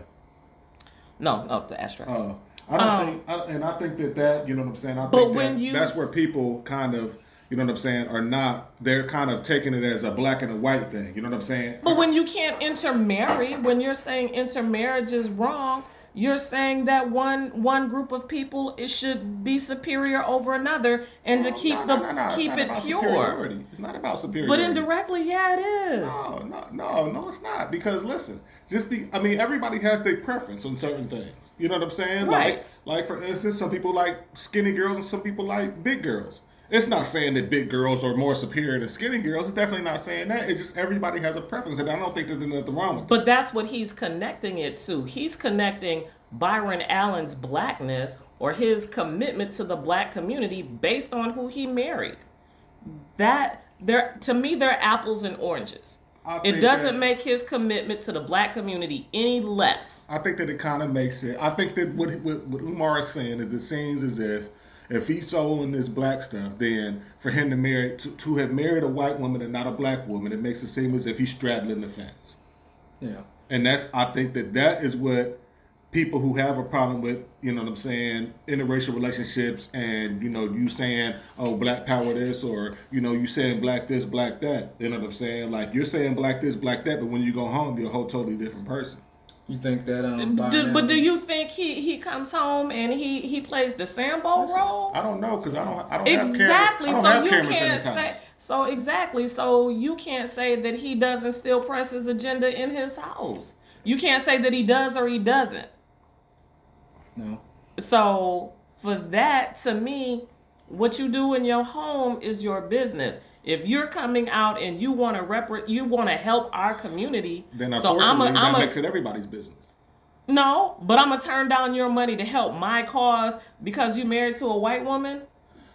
no no the astra Uh, I don't Um, think, I, and I think that that you know what I'm saying. I But think when that you that's where people kind of you know what I'm saying are not. They're kind of taking it as a black and a white thing. You know what I'm saying? but when you can't intermarry when you're saying intermarriage is wrong you're saying that one one group of people it should be superior over another and to keep no, the no, no, no. It's keep not it about pure. superiority. It's not about superiority. But indirectly, yeah, it is. No, no, no, no, it's not. Because listen, just be. I mean, everybody has their preference on certain things. You know what I'm saying? Right. Like, like for instance, some people like skinny girls and some people like big girls. It's not saying that big girls are more superior than skinny girls. It's definitely not saying that. It's just everybody has a preference, and I don't think there's nothing wrong with it. But that's what he's connecting it to. He's connecting Byron Allen's blackness or his commitment to the black community based on who he married. That they're to me they're apples and oranges. It doesn't that- make his commitment to the black community any less. I think that it kind of makes it. I think that what, what what Umar is saying is it seems as if if he's sold in this black stuff, then for him to marry to, to have married a white woman and not a black woman, it makes it seem as if he's straddling the fence. Yeah. And that's I think that that is what people who have a problem with, you know what I'm saying, interracial relationships and, you know, you saying, oh, black power this or, you know, you saying black this, black that. You know what I'm saying? Like you're saying black this, black that, but when you go home, you're a whole totally different person. You think that um? Do, but do you think he he comes home and he he plays the Sambo role? I don't know because I don't. I don't Exactly. Have cameras. I don't So you can't say so exactly. So you can't say that he doesn't still press his agenda in his house. You can't say that he does or he doesn't. No. So for that, to me, what you do in your home is your business. If you're coming out and you want to rep, you want to help our community. Then so I'm unfortunately, a, that I'm a, makes it everybody's business. no, but I'm gonna turn down your money to help my cause because you married to a white woman.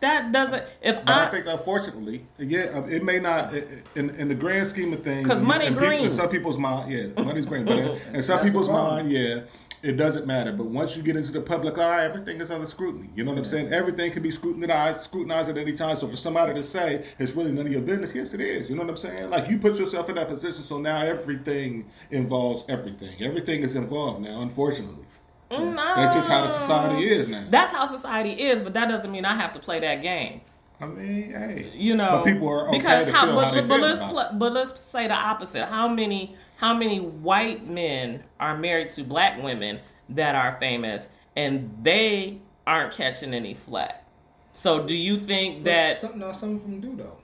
That doesn't. If I, I, think, unfortunately, yeah, it may not in in the grand scheme of things. 'Cause money in people- green. in some people's mind, yeah, money's green. But in, in [LAUGHS] some That's people's problem. mind, yeah, it doesn't matter. But once you get into the public eye, everything is under scrutiny. You know what I'm saying? Everything can be scrutinized, scrutinized at any time. So for somebody to say it's really none of your business, yes, it is. You know what I'm saying? Like you put yourself in that position, so now everything involves everything. Everything is involved now. Unfortunately, no, that's just how the uh, society is now. That's how society is, but that doesn't mean I have to play that game. I mean, hey, You know, but people are okay because to how, but, how but let's pl- but let's say the opposite. How many how many white men are married to black women that are famous and they aren't catching any flack? So do you think But that some, no, some of them do though.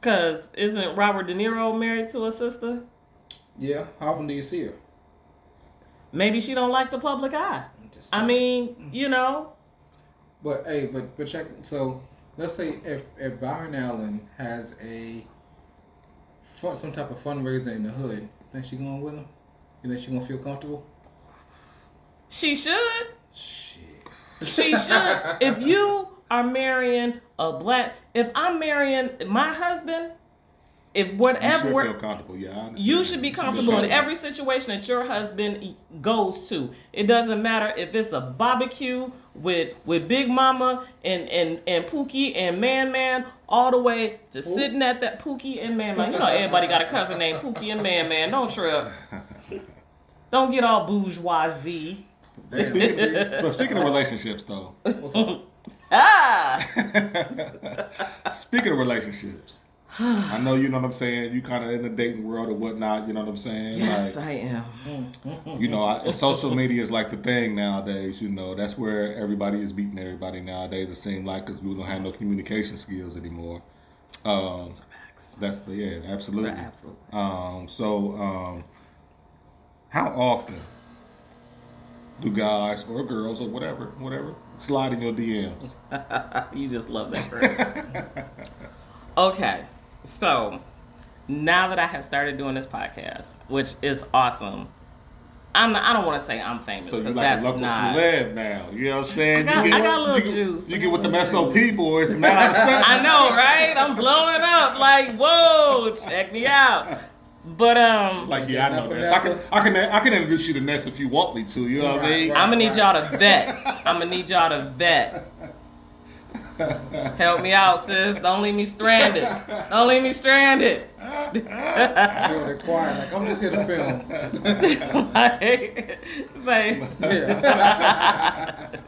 because isn't Robert De Niro married to a sister? Yeah. How often do you see her? Maybe she don't like the public eye. I mean, mm. you know, But hey, but but check. So let's say if if Byron Allen has a fun, some type of fundraiser in the hood, think she going with him? You think she gonna feel comfortable? she should. Shit. She should. if you are marrying a black, if I'm marrying my husband, if You should whatever feel comfortable, yeah. I you should be feel comfortable in every situation that your husband goes to. It doesn't matter if it's a barbecue with with Big Mama and and and Pookie and Man Man, all the way to sitting at that Pookie and Man Man. You know everybody got a cousin named Pookie and Man Man. Don't trip. [LAUGHS] Don't get all bourgeoisie. Damn, Speaking, but speaking of relationships, though, What's up? [LAUGHS] Ah, [LAUGHS] speaking of relationships, [SIGHS] I know you know what I'm saying. You kind of in the dating world or whatnot. You know what I'm saying? yes, Like, I am. you know, I, social media is like the thing nowadays. You know, that's where everybody is beating everybody nowadays. It seems like because we don't have no communication skills anymore. Um, that's the yeah, absolutely. Those are absolute. Um, so, um, how often do guys or girls or whatever, whatever, slide in your DMs? [LAUGHS] You just love that phrase. [LAUGHS] okay, so now that I have started doing this podcast, which is awesome, I'm not, I don't want to say I'm famous So you because like that's a local not. celeb now. You know what I'm saying? I got- you I got a little you get, juice. You get with the SOP boys and man out of. [LAUGHS] I know, right? I'm blowing up. Like, whoa, check me out. But um, Like yeah, I know this. I can I can, I can introduce you to Ness if you want me to. You know what I mean? right. I'm gonna [LAUGHS] need y'all to vet. I'm gonna need y'all to vet. Help me out, sis. Don't leave me stranded. Don't leave me stranded. Feel they're quiet. Like I'm just here to film. [LAUGHS] like, say, Yeah. [LAUGHS]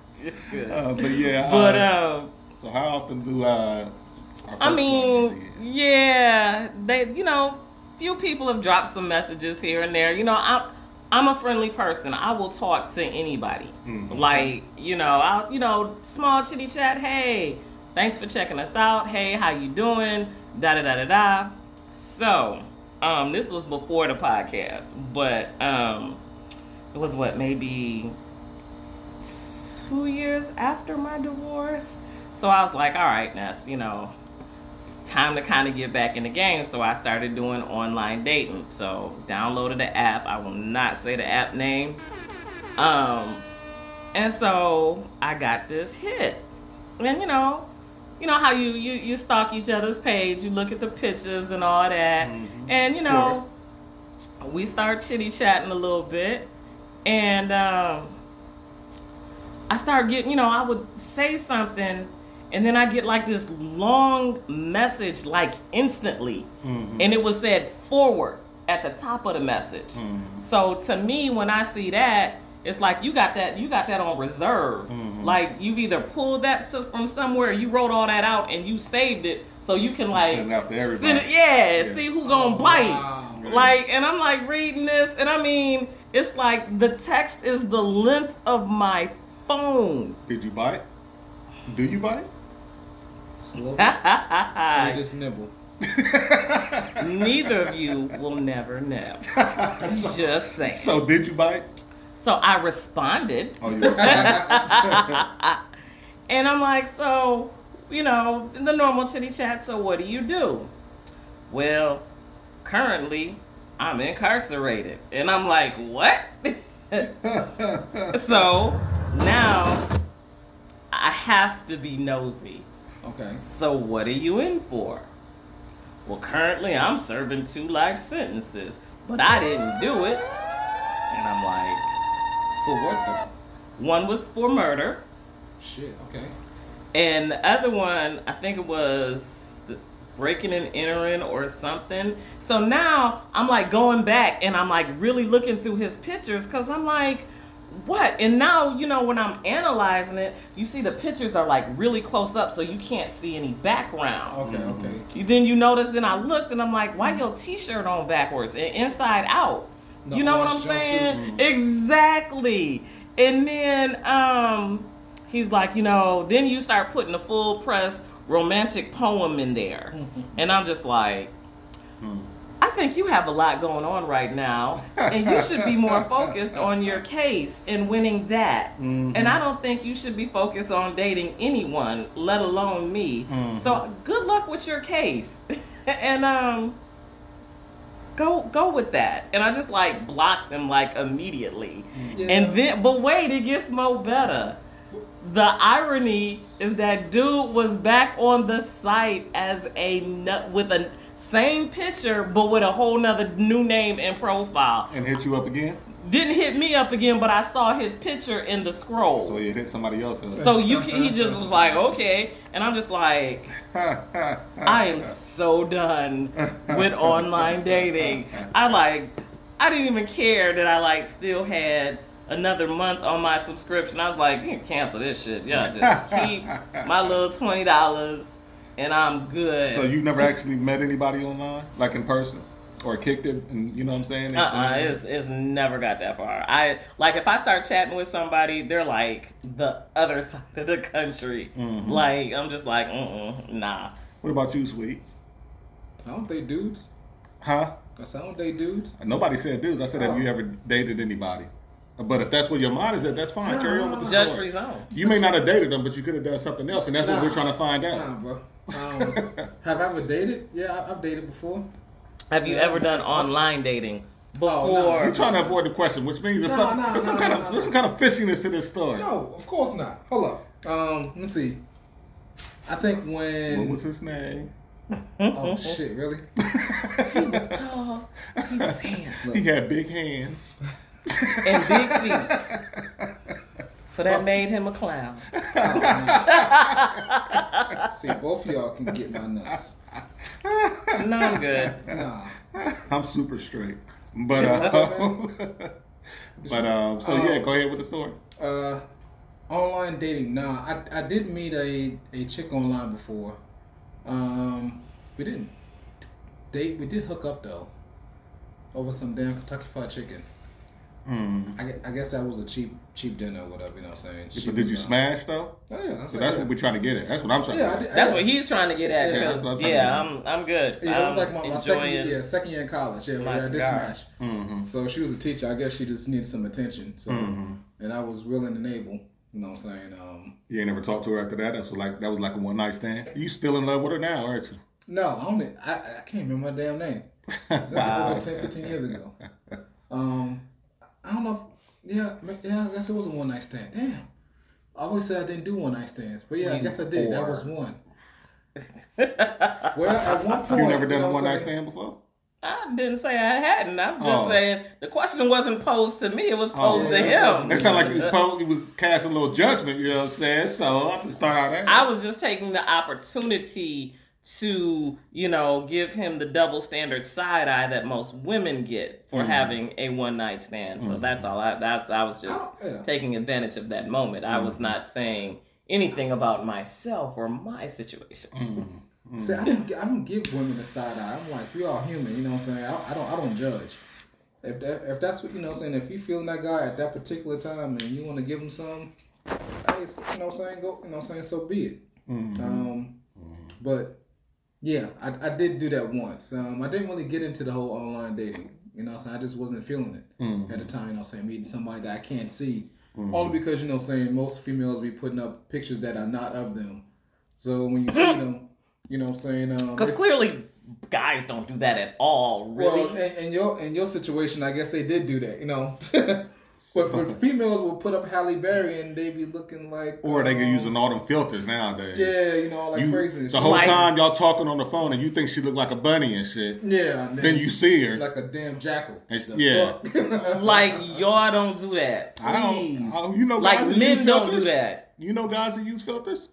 Uh, but yeah. But uh, um, so how often do uh? our I mean, yeah, they, you know, few people have dropped some messages here and there. You know, I'm, I'm a friendly person. I will talk to anybody. Mhm. Like, you know, I'll, you know, small chitty chat. Hey, thanks for checking us out. Hey, how you doing? Da da da da da. So, um, this was before the podcast, but um, it was what maybe two years after my divorce. So I was like, all right, Ness, you know, time to kind of get back in the game. So I started doing online dating. So downloaded the app. I will not say the app name. Um, and so I got this hit. And you know, you know how you you you stalk each other's page, you look at the pictures and all that. And you know, we start chitty chatting a little bit. And um I start getting, you know, I would say something and then I get like this long message like instantly. Mm-hmm. And it was said forward at the top of the message. Mm-hmm. So to me when I see that, it's like you got that you got that on reserve. Mm-hmm. Like you've either pulled that from somewhere, you wrote all that out and you saved it so you can like Send it out to everybody. it- yeah, Yeah. see who gonna oh, bite. Wow. Like, and I'm like reading this, and I mean, it's like the text is the length of my phone. Did you bite? Do you bite? Slow. I just nibble. [LAUGHS] Neither of you will never know. [LAUGHS] Just saying. So, So did you bite? So I responded, Oh, you responded. [LAUGHS] and I'm like, so, you know, the normal chitty chat. So, what do you do? Well, currently, I'm incarcerated, and I'm like, what? so now I have to be nosy. Okay. So what are you in for? Well, currently I'm serving two life sentences, but I didn't do it. And I'm like, For what though? one was for murder, Shit. Okay. and the other one, I think it was breaking and entering or something. So now I'm like going back and I'm like really looking through his pictures because I'm like, what? And now, you know, when I'm analyzing it, you see the pictures are like really close up so you can't see any background. Okay. Okay. Then you notice, then I looked and I'm like, why your t-shirt on backwards and inside out? The you know what I'm saying? jumpsuits. Exactly. And then um he's like, you know, then you start putting a full press romantic poem in there. And I'm just like, I think you have a lot going on right now, and you should be more [LAUGHS] focused on your case and winning that. And mm-hmm. I don't think you should be focused on dating anyone, let alone me. Mm-hmm. So good luck with your case, [LAUGHS] and um, go go with that. And I just like blocked him like immediately, mm-hmm. Yeah. and then but wait, it gets more better. The irony is that dude was back on the site as a with a same picture but with a whole nother new name and profile. and hit you up again? Didn't hit me up again, but I saw his picture in the scroll. So you hit somebody else. else. So you can, he just was like, okay, and I'm just like, [LAUGHS] I am so done with online dating. I like, I didn't even care that I like still had another month on my subscription. I was like, you can cancel this shit. Yeah, just keep my little twenty dollars, and I'm good. So you never actually met anybody online, like in person, or kicked it, and you know what I'm saying? Uh-uh, it's, it's never got that far. I like if I start chatting with somebody, they're like the other [LAUGHS] side of the country. Mhm. Like I'm just like, mm nah. What about you, sweets? I don't date dudes. Huh? I said I don't date dudes. Nobody said dudes. I said, have Oh. you ever dated anybody? But if that's what your mind is at, that's fine. Carry on with the Judge story. free zone. You may not have dated them, but you could have done something else, and that's what we're trying to find Nah, out. bro. Um, [LAUGHS] have I ever dated? Yeah, I- I've dated before. Have you Yeah. ever done online dating no. before? You're trying to avoid the question, which means there's No, some, no, there's some no, kind no, of no. there's some kind of fishiness in this story. No, of course not. Hold up. Um, let me see. I think when. What was his name? Oh shit! Really? [LAUGHS] he was tall, he was [LAUGHS] handsome, He had big hands. and big feet. So that made him a clown. [LAUGHS] See, both of y'all can get my nuts. No, I'm good. Nah. I'm super straight, but uh, [LAUGHS] but um, so yeah, go ahead with the story. Uh, online dating. Nah, I I did meet a a chick online before. Um, we didn't date. We did hook up though. Over some damn Kentucky Fried Chicken. I, gue- I guess that was a cheap cheap dinner or whatever. You know what I'm saying? She But did you uh, smash though? Oh yeah, I'm So saying, that's yeah. what we're trying to get at. That's what I'm trying Yeah, to did- get. That's what he's trying to get at. Yeah, that's what I'm trying yeah, to I'm I'm good. Yeah, it was like my, my second year, yeah, second year in college. Yeah, my yeah, I did smash. Mm-hmm. So she was a teacher. I guess she just needed some attention. So, and I was willing and able. You know what I'm saying? Um, You ain't never talked to her after that. That's like that was like a one night stand. You still in love with her now, aren't you? no, I only I, I can't remember my damn name. That's Wow. over 10, 15 years ago. Um, I don't know. If, yeah, yeah. I guess it was a one night stand. Damn. I always said I didn't do one night stands, but yeah, I guess I did. That was one. Well, at one point, [LAUGHS] You never done know a one night stand before? I didn't say I hadn't. I'm just Oh. saying the question wasn't posed to me. It was Oh, posed yeah, to it him. wasn't. It sounded like he was, po- he was casting a little judgment, you know what I'm saying? So I have to start out there. I was just taking the opportunity to, you know, give him the double standard side eye that most women get for Mm-hmm. having a one night stand. So that's all. I that's I was just Oh, yeah. taking advantage of that moment. I Mm-hmm. was not saying anything about myself or my situation. Mm-hmm. See, I don't, I don't give women a side eye. I'm like, we all human. You know what I'm saying? I, I don't, I don't judge. If that, if that's what you know, what I'm saying if you feeling that guy at that particular time and you want to give him some, hey, you know, what I'm saying go, you know, what I'm saying so be it. Mm-hmm. Um, but yeah, I, I did do that once. Um, I didn't really get into the whole online dating. You know, what I'm saying I just wasn't feeling it Mm-hmm. at the time. You know, I'm saying meeting somebody that I can't see, all because you know, saying most females be putting up pictures that are not of them. So when you see them, you know, what I'm saying um, Because it's- clearly, guys don't do that at all. Really. well, in, in your in your situation, I guess they did do that. You know. [LAUGHS] But, but females will put up Halle Berry and they be looking like, or they um, can using all them filters nowadays. yeah, you know, like You, crazy. the shit. whole Like- time y'all talking on the phone and you think she look like a bunny and shit. yeah, and Then you see her. like a damn jackal. It's- The yeah. [LAUGHS] like y'all don't do that. I don't. I- you know, like guys men use don't do filters? that. You know, guys that use filters.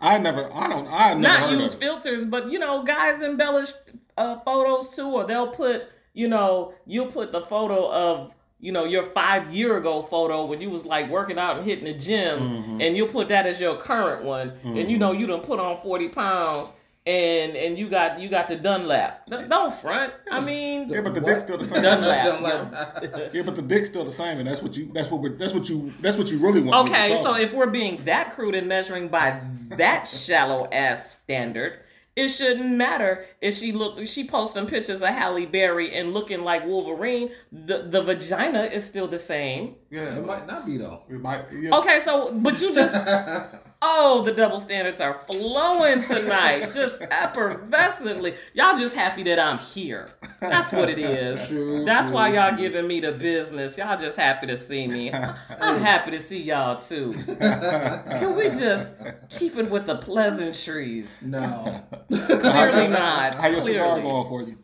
I never. I don't. I never Not heard use of it. filters, but you know, guys embellish uh, photos too, or they'll put, you know, you'll put the photo of, you know, your five year ago photo when you was like working out and hitting the gym, Mm-hmm. and you'll put that as your current one, and you know you done put on forty pounds. And and you got you got the Dunlap. Don't don't front. I mean, Yeah, but the What? dick's still the same. Dunlap. Dunlap. Yeah, but the dick's still the same, and that's what you. That's what we're. That's what you. That's what you really want. Okay, so if we're being that crude and measuring by that shallow ass standard, it shouldn't matter if she look she posting pictures of Halle Berry and looking like Wolverine. The the vagina is still the same. yeah, It might not be though. It might. Yeah. Okay, so but you just [LAUGHS] oh the double standards are flowing tonight, just [LAUGHS] effervescently. Y'all just happy that I'm here. That's what it is. [LAUGHS] True, That's true, why y'all giving me the business. Y'all just happy to see me. [LAUGHS] I'm happy to see y'all too. Can we just keep it with the pleasantries? No. Clearly not. How your cigar going for you?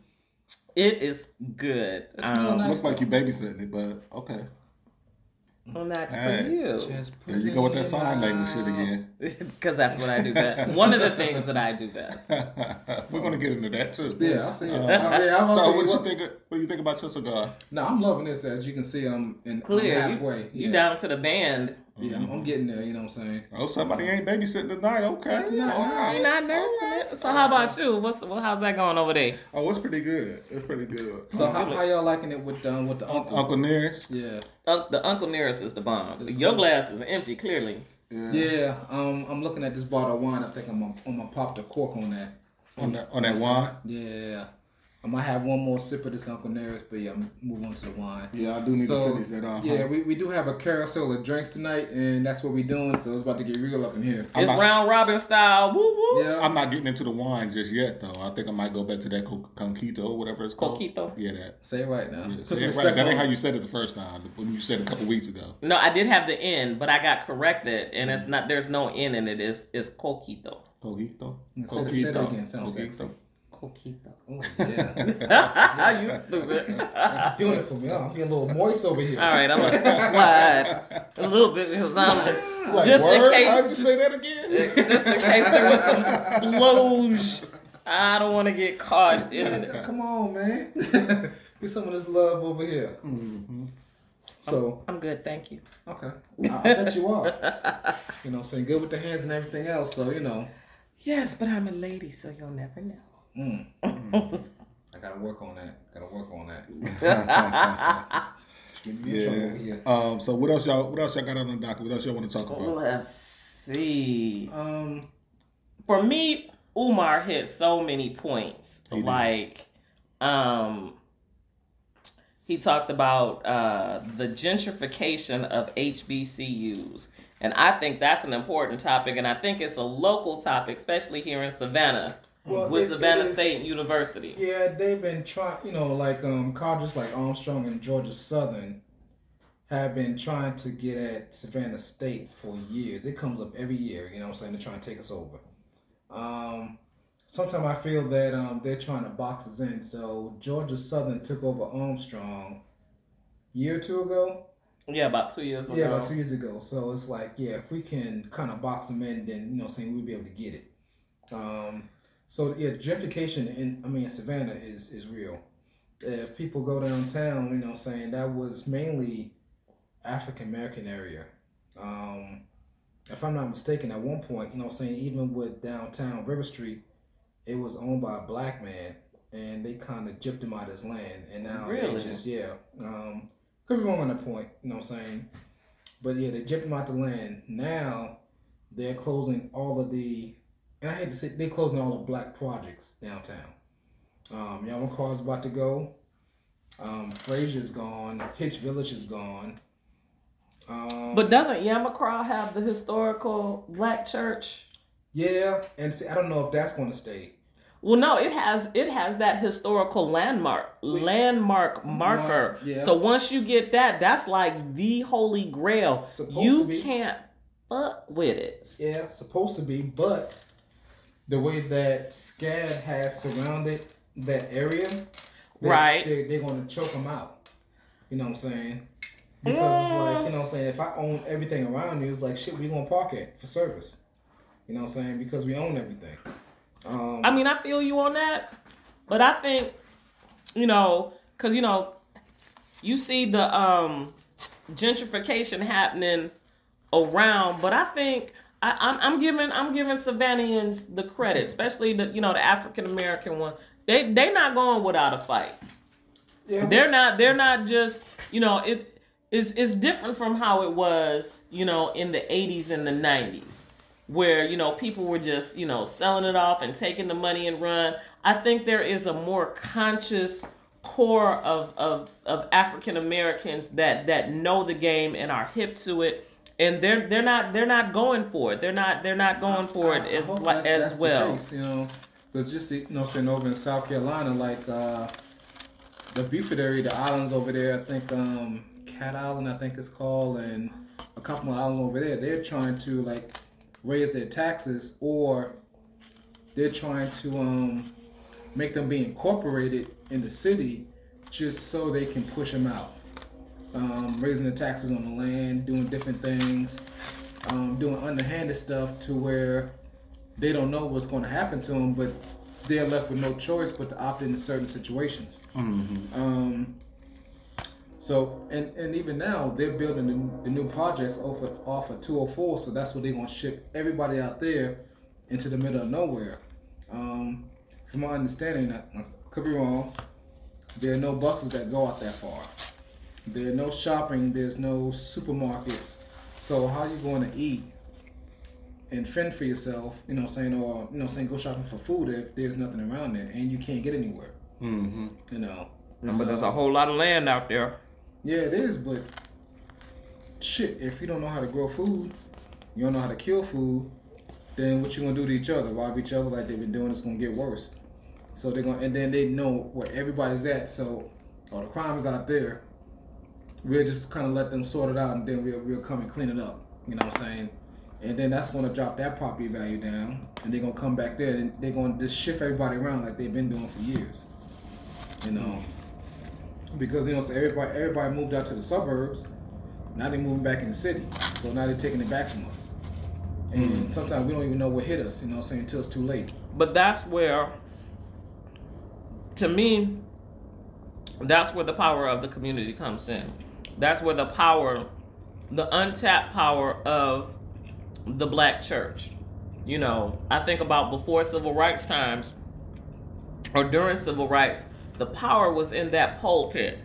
It is good. smelling Um, nice. Looks like you babysitting it, but okay. [LAUGHS] and that's Hey. for you. Just There you go with that sign language shit again. [LAUGHS] Because that's what I do best. [LAUGHS] One of the things that I do best. We're gonna get into that too. Yeah, I'll see it. Uh, yeah, I'm So so what do you think? of- What do you think about your cigar? No, I'm loving this. As you can see, I'm in Clear. I'm halfway. You, yeah. down to the band. Yeah, I'm, I'm getting there. You know what I'm saying? Oh, somebody ain't babysitting tonight. Okay. All You're right. not nursing it. So how about you? What's well, how's that going over there? Oh, it's pretty good. It's pretty good. So how, how y'all liking it with um, with the uncle? Uncle Nearest. Yeah, Un- the Uncle Nearest is the bomb. Your glass is empty, clearly. yeah. Um, I'm looking at this bottle of wine. I think I'm gonna, I'm gonna pop the cork on that. On that on that wine. Yeah, I might have one more sip of this Uncle Nearest, but yeah, I'm move on to the wine. Yeah, I do need So to finish that. Uh-huh. yeah, we, we do have a carousel of drinks tonight, and that's what we're doing. So it's about to get real up in here. I'm It's not- round robin style. Woo woo. Yeah, I'm not getting into the wine just yet, though. I think I might go back to that co- conquito or whatever it's called. Coquito. Yeah, that. say it right now. Yeah, say it right. That ain't how you said it the first time. When you said it a couple weeks ago. No, I did have the N, but I got corrected, and it's not. There's no N in it. It's it's coquito. Coquito. Yeah, say that- say that again. Sounds sexy. Coquito. Oh, [LAUGHS] yeah, you stupid. doing it for me. I'm getting a little moist over here. All right, I'm gonna slide a little bit because I'm Like, just in word? How'd you case. say that again? Just in case there was some sploge. I don't want to get caught in. it. Come on, man. Get some of this love over here. Mm-hmm. So, I'm good, thank you. okay. I, I bet you are. You know, saying good with the hands and everything else. So, you know, Yes, but I'm a lady, so you'll never know. [LAUGHS] I gotta work on that. Gotta work on that. [LAUGHS] Give me a trouble over Yeah. Um. So what else y'all? What else y'all got on the docket? What else y'all want to talk about? Let's see. Um, For me, Umar hit so many points. He did. like, um, he talked about uh, the gentrification of HBCUs. And I think that's an important topic, and I think it's a local topic, especially here in Savannah Well, with it- Savannah it is- State University. yeah, they've been trying. You know, like um, colleges like Armstrong and Georgia Southern have been trying to get at Savannah State for years. It comes up every year. You know, what I'm saying they're trying to take us over. Um, sometimes I feel that um, they're trying to box us in. So Georgia Southern took over Armstrong year or two ago. Yeah, about two years ago. Yeah, about two years ago. So it's like, yeah, if we can kind of box them in, then you know, saying we'll be able to get it. Um, so yeah, gentrification in I mean Savannah is is real. If people go downtown, you know, what I'm saying that was mainly African American area. Um, if I'm not mistaken, at one point, you know, what I'm saying even with downtown River Street, it was owned by a black man, and they kind of gypped him out his land, and now Really? they just yeah. Um, could be wrong on that point, you know what I'm saying? But yeah, they gypped him out the land. Now they're closing all of the, and I hate to say, they're closing all the black projects downtown. Um, is about to go. Um, Frazier's gone. Hitch Village is gone. Um, But doesn't Yamacraw have the historical black church? yeah, and see, I don't know if that's going to stay. Well, no, it has it has that historical landmark landmark marker. yeah. So once you get that, that's like the holy grail. Supposed you to be. can't fuck with it. Yeah, supposed to be, but the way that SCAD has surrounded that area, they, Right. They, they're going to choke them out. You know what I'm saying? Because it's like, you know what I'm saying, if I own everything around you, it's like, shit, we going to park it for service. You know what I'm saying? Because we own everything. Um, I mean, I feel you on that, but I think you know, because you know, you see the um gentrification happening around, but I think. I, I'm, I'm giving I'm giving Savannahans the credit, especially the you know the African American one. They they not going without a fight. yeah, They're not they're not just you know it is it's different from how it was you know in the 80s and the 90s where you know people were just you know selling it off and taking the money and run. I think there is a more conscious core of of, of African Americans that that know the game and are hip to it. And they're they're not they're not going for it. They're not they're not going for it I as li- as that's the well. case, you know, because just you know, saying over in South Carolina, like uh, the Beaufort area, the islands over there, I think um, Cat Island, I think it's called, and a couple of islands over there, they're trying to like raise their taxes, or they're trying to um, make them be incorporated in the city, just so they can push them out. Um, raising the taxes on the land, doing different things, um, doing underhanded stuff to where they don't know what's going to happen to them, but they're left with no choice but to opt into certain situations. Um, so, and, and even now, they're building the, the new projects off of, off of 204, so that's what they're going to ship everybody out there into the middle of nowhere. Um, from my understanding, I, I could be wrong, there are no buses that go out that far. There are no shopping, there's no supermarkets. So, how you going to eat and fend for yourself, you know what I'm saying, or, you know what I'm saying, go shopping for food if there's nothing around there and you can't get anywhere, Mm-hmm. you know? But there's a whole lot of land out there. yeah, it is, but shit, if you don't know how to grow food, you don't know how to kill food, then what you gonna do to each other? Rob each other like they've been doing, it's gonna get worse. So they're gonna, and then they know where everybody's at. So all the crime is out there. We'll just kind of let them sort it out, and then we'll we'll come and clean it up. You know what I'm saying? And then that's gonna drop that property value down, and they're gonna come back there, and they're gonna just shift everybody around like they've been doing for years. You know because you know so everybody everybody moved out to the suburbs. Now they're moving back in the city, so now they're taking it back from us. And hmm. sometimes we don't even know what hit us, you know, what I'm saying until it's too late. But that's where, to me, that's where the power of the community comes in. That's where the power, the untapped power of the black church. You know, I think about before civil rights times or during civil rights, the power was in that pulpit.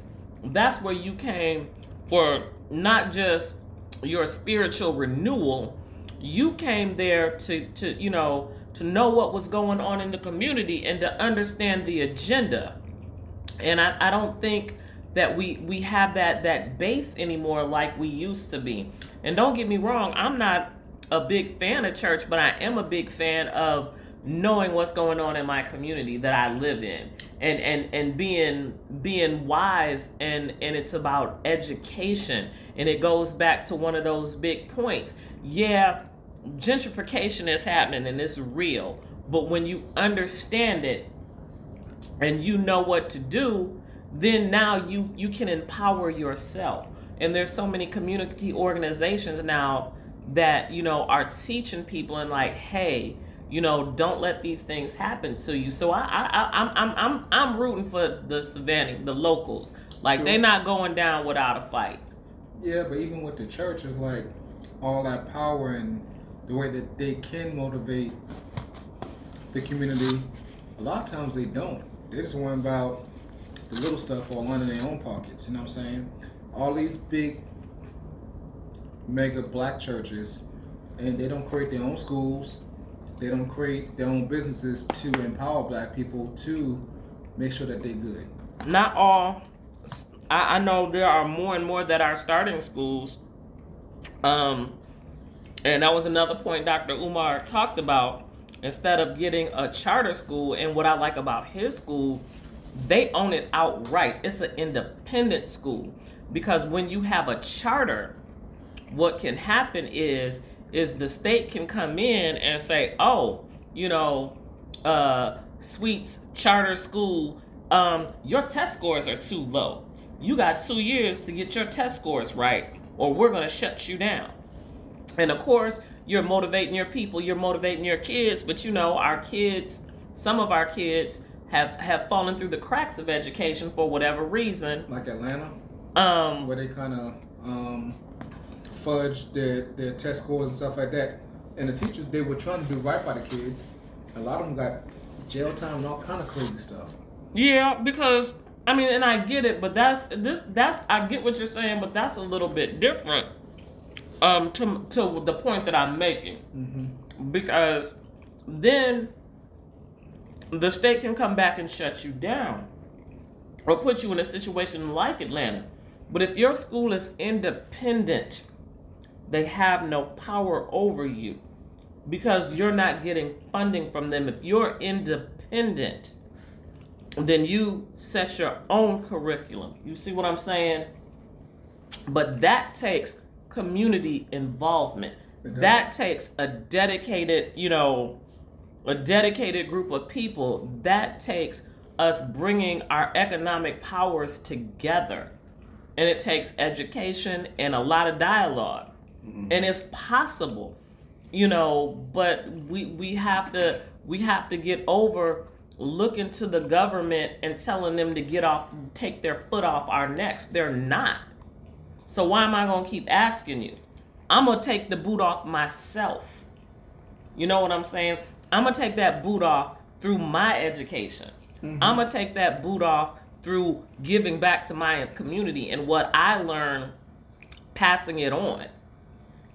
That's where you came for not just your spiritual renewal, you came there to to you know to know what was going on in the community and to understand the agenda. And I, I don't think that we we have that that base anymore like we used to be. And don't get me wrong, I'm not a big fan of church, but I am a big fan of knowing what's going on in my community that I live in and and and being being wise and and it's about education and it goes back to one of those big points. Yeah, gentrification is happening and it's real, but when you understand it and you know what to do, then now you you can empower yourself. And there's so many community organizations now that you know are teaching people and like, hey, you know, don't let these things happen to you. So I, I, I'm, I'm, I'm, I'm rooting for the Savannah, the locals. Like they're not going down without a fight. Yeah, but even with the church, it's like all that power and the way that they can motivate the community. A lot of times they don't. They just worry about the little stuff or in their own pockets. You know what I'm saying? All these big, mega black churches, and they don't create their own schools they don't create their own businesses to empower black people to make sure that they're good. Not all. I, I know there are more and more that are starting schools. Um, and that was another point Dr. Umar talked about. Instead of getting a charter school, and what I like about his school, they own it outright. It's an independent school because when you have a charter, what can happen is is the state can come in and say, oh, you know, uh, Sweets Charter School, um, your test scores are too low. You got two years to get your test scores right, or we're going to shut you down. And of course, you're motivating your people, you're motivating your kids, but you know, our kids, some of our kids have have fallen through the cracks of education for whatever reason. Like Atlanta, um, where they kind of um, fudge their, their test scores and stuff like that. And the teachers, they were trying to do right by the kids. A lot of them got jail time and all kind of crazy stuff. Yeah, because I mean, and I get it, but that's this that's I get what you're saying, but that's a little bit different. Um, to to the point that I'm making, mm-hmm. because then the state can come back and shut you down, or put you in a situation like Atlanta. But if your school is independent, they have no power over you because you're not getting funding from them. If you're independent, then you set your own curriculum. You see what I'm saying? But that takes community involvement. That takes a dedicated, you know, a dedicated group of people. That takes us bringing our economic powers together. And it takes education and a lot of dialogue. Mm-hmm. And it's possible, you know, but we we have to we have to get over looking to the government and telling them to get off take their foot off our necks. They're not. So why am I going to keep asking you? I'm going to take the boot off myself. You know what I'm saying? I'm to take that boot off through my education. Mm-hmm. I'm to take that boot off through giving back to my community and what I learned passing it on.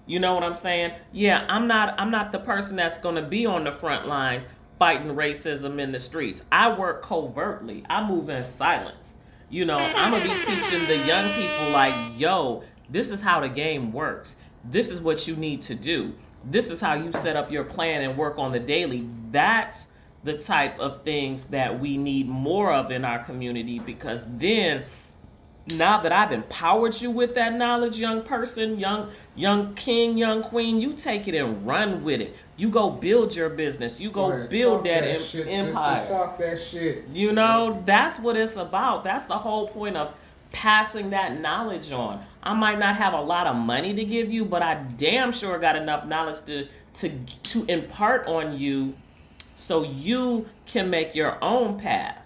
You know what I'm saying? Yeah, I'm not I'm not the person that's to be on the front lines fighting racism in the streets. I work covertly. I move in silence. You know, I'm to be teaching the young people like, "Yo, this is how the game works. This is what you need to do. This is how you set up your plan and work on the daily." That's the type of things that we need more of in our community because then now that I've empowered you with that knowledge, young person, young young king, young queen, you take it and run with it. You go build your business. You go right, build that, that em- shit, empire. Sister, talk that shit. You know, that's what it's about. That's the whole point of passing that knowledge on. I might not have a lot of money to give you, but I damn sure got enough knowledge to to to impart on you so you can make your own path.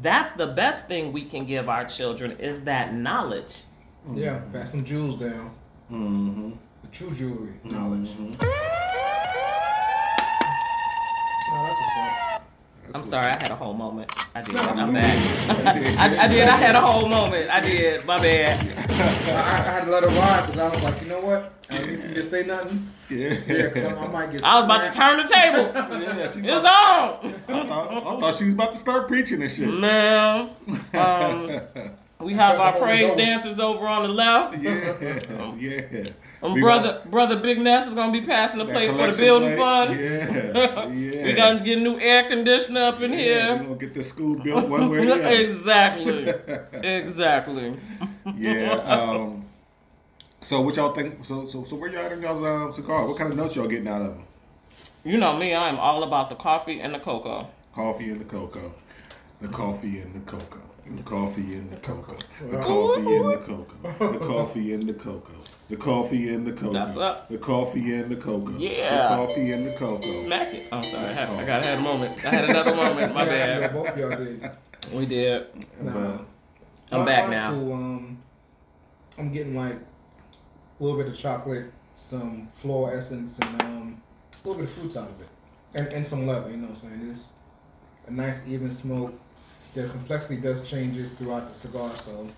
That's the best thing we can give our children is that knowledge. Yeah, pass some jewels down. Mm-hmm. The true jewelry knowledge. Mm-hmm. Oh, that's what's up. I'm sorry, I had a whole moment. I did. I'm back. [LAUGHS] I, I did. I had a whole moment. I did. My bad. [LAUGHS] I, I had to let her ride because I was like, you know what? I don't need to say nothing. Yeah. Yeah, I, I might get. I was about to turn the table. [LAUGHS] Yeah, It's thought, on. I, thought, I thought she was about to start preaching and shit. Man, um, we have our praise Ghost. dancers over on the left. Yeah, [LAUGHS] yeah. Um, brother, brother Big Ness is gonna be passing the plate for the building plate. fund. Yeah, yeah. [LAUGHS] We gotta get a new air conditioner up in Yeah, here. we gonna get the school built one way or the [LAUGHS] other. exactly. exactly. yeah. Um, so what y'all think? So so so where y'all at in y'all's um, cigar? What kind of notes y'all getting out of them? You know me, I'm all about the coffee and the cocoa. Coffee and the cocoa. The coffee and the cocoa. The coffee and the cocoa. The coffee and the cocoa. [LAUGHS] The coffee and the cocoa. The coffee and the cocoa. That's up. The coffee and the cocoa. Yeah. The coffee and the cocoa. Smack it. I'm sorry, I, had, I gotta have a moment. I had another moment. My [LAUGHS] Yeah, bad. both of y'all did. We did. Nah. But- I'm My- back now. Cool. Um, I'm getting like a little bit of chocolate, some floral essence, and um, a little bit of fruits out of it, and, and some leather. You know what I'm saying? It's a nice even smoke. The complexity does changes throughout the cigar, so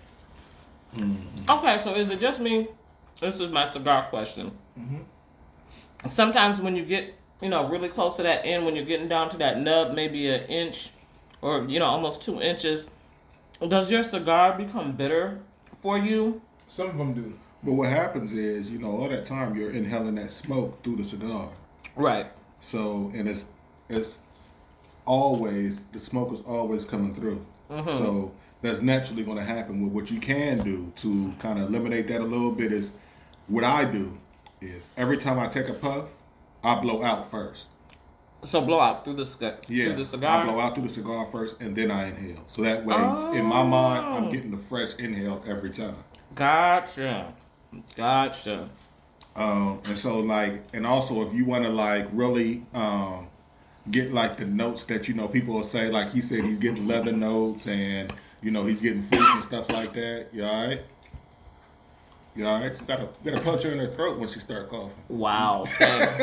Okay, so is it just me? This is my cigar question. Mhm. Sometimes when you get, you know, really close to that end, when you're getting down to that nub, maybe an inch or, you know, almost two inches, does your cigar become bitter for you? some of them do. But what happens is, you know, all that time you're inhaling that smoke through the cigar. Right. So and it's it's always the smoke is always coming through. So that's naturally going to happen. With what you can do to kind of eliminate that a little bit is what I do is every time I take a puff, I blow out first. So blow out through the, sc- Yeah, through the cigar? I blow out through the cigar first, and then I inhale. So that way, in my mind, Oh. I'm getting the fresh inhale every time. Gotcha. Gotcha. Um, and so like, and also if you want to like really um, get like the notes that you know people will say, like he said he's getting leather notes and you know he's getting fruits and stuff like that. You all right? You all right? You gotta you gotta punch her in her throat when she start coughing. Wow. [LAUGHS] Thanks.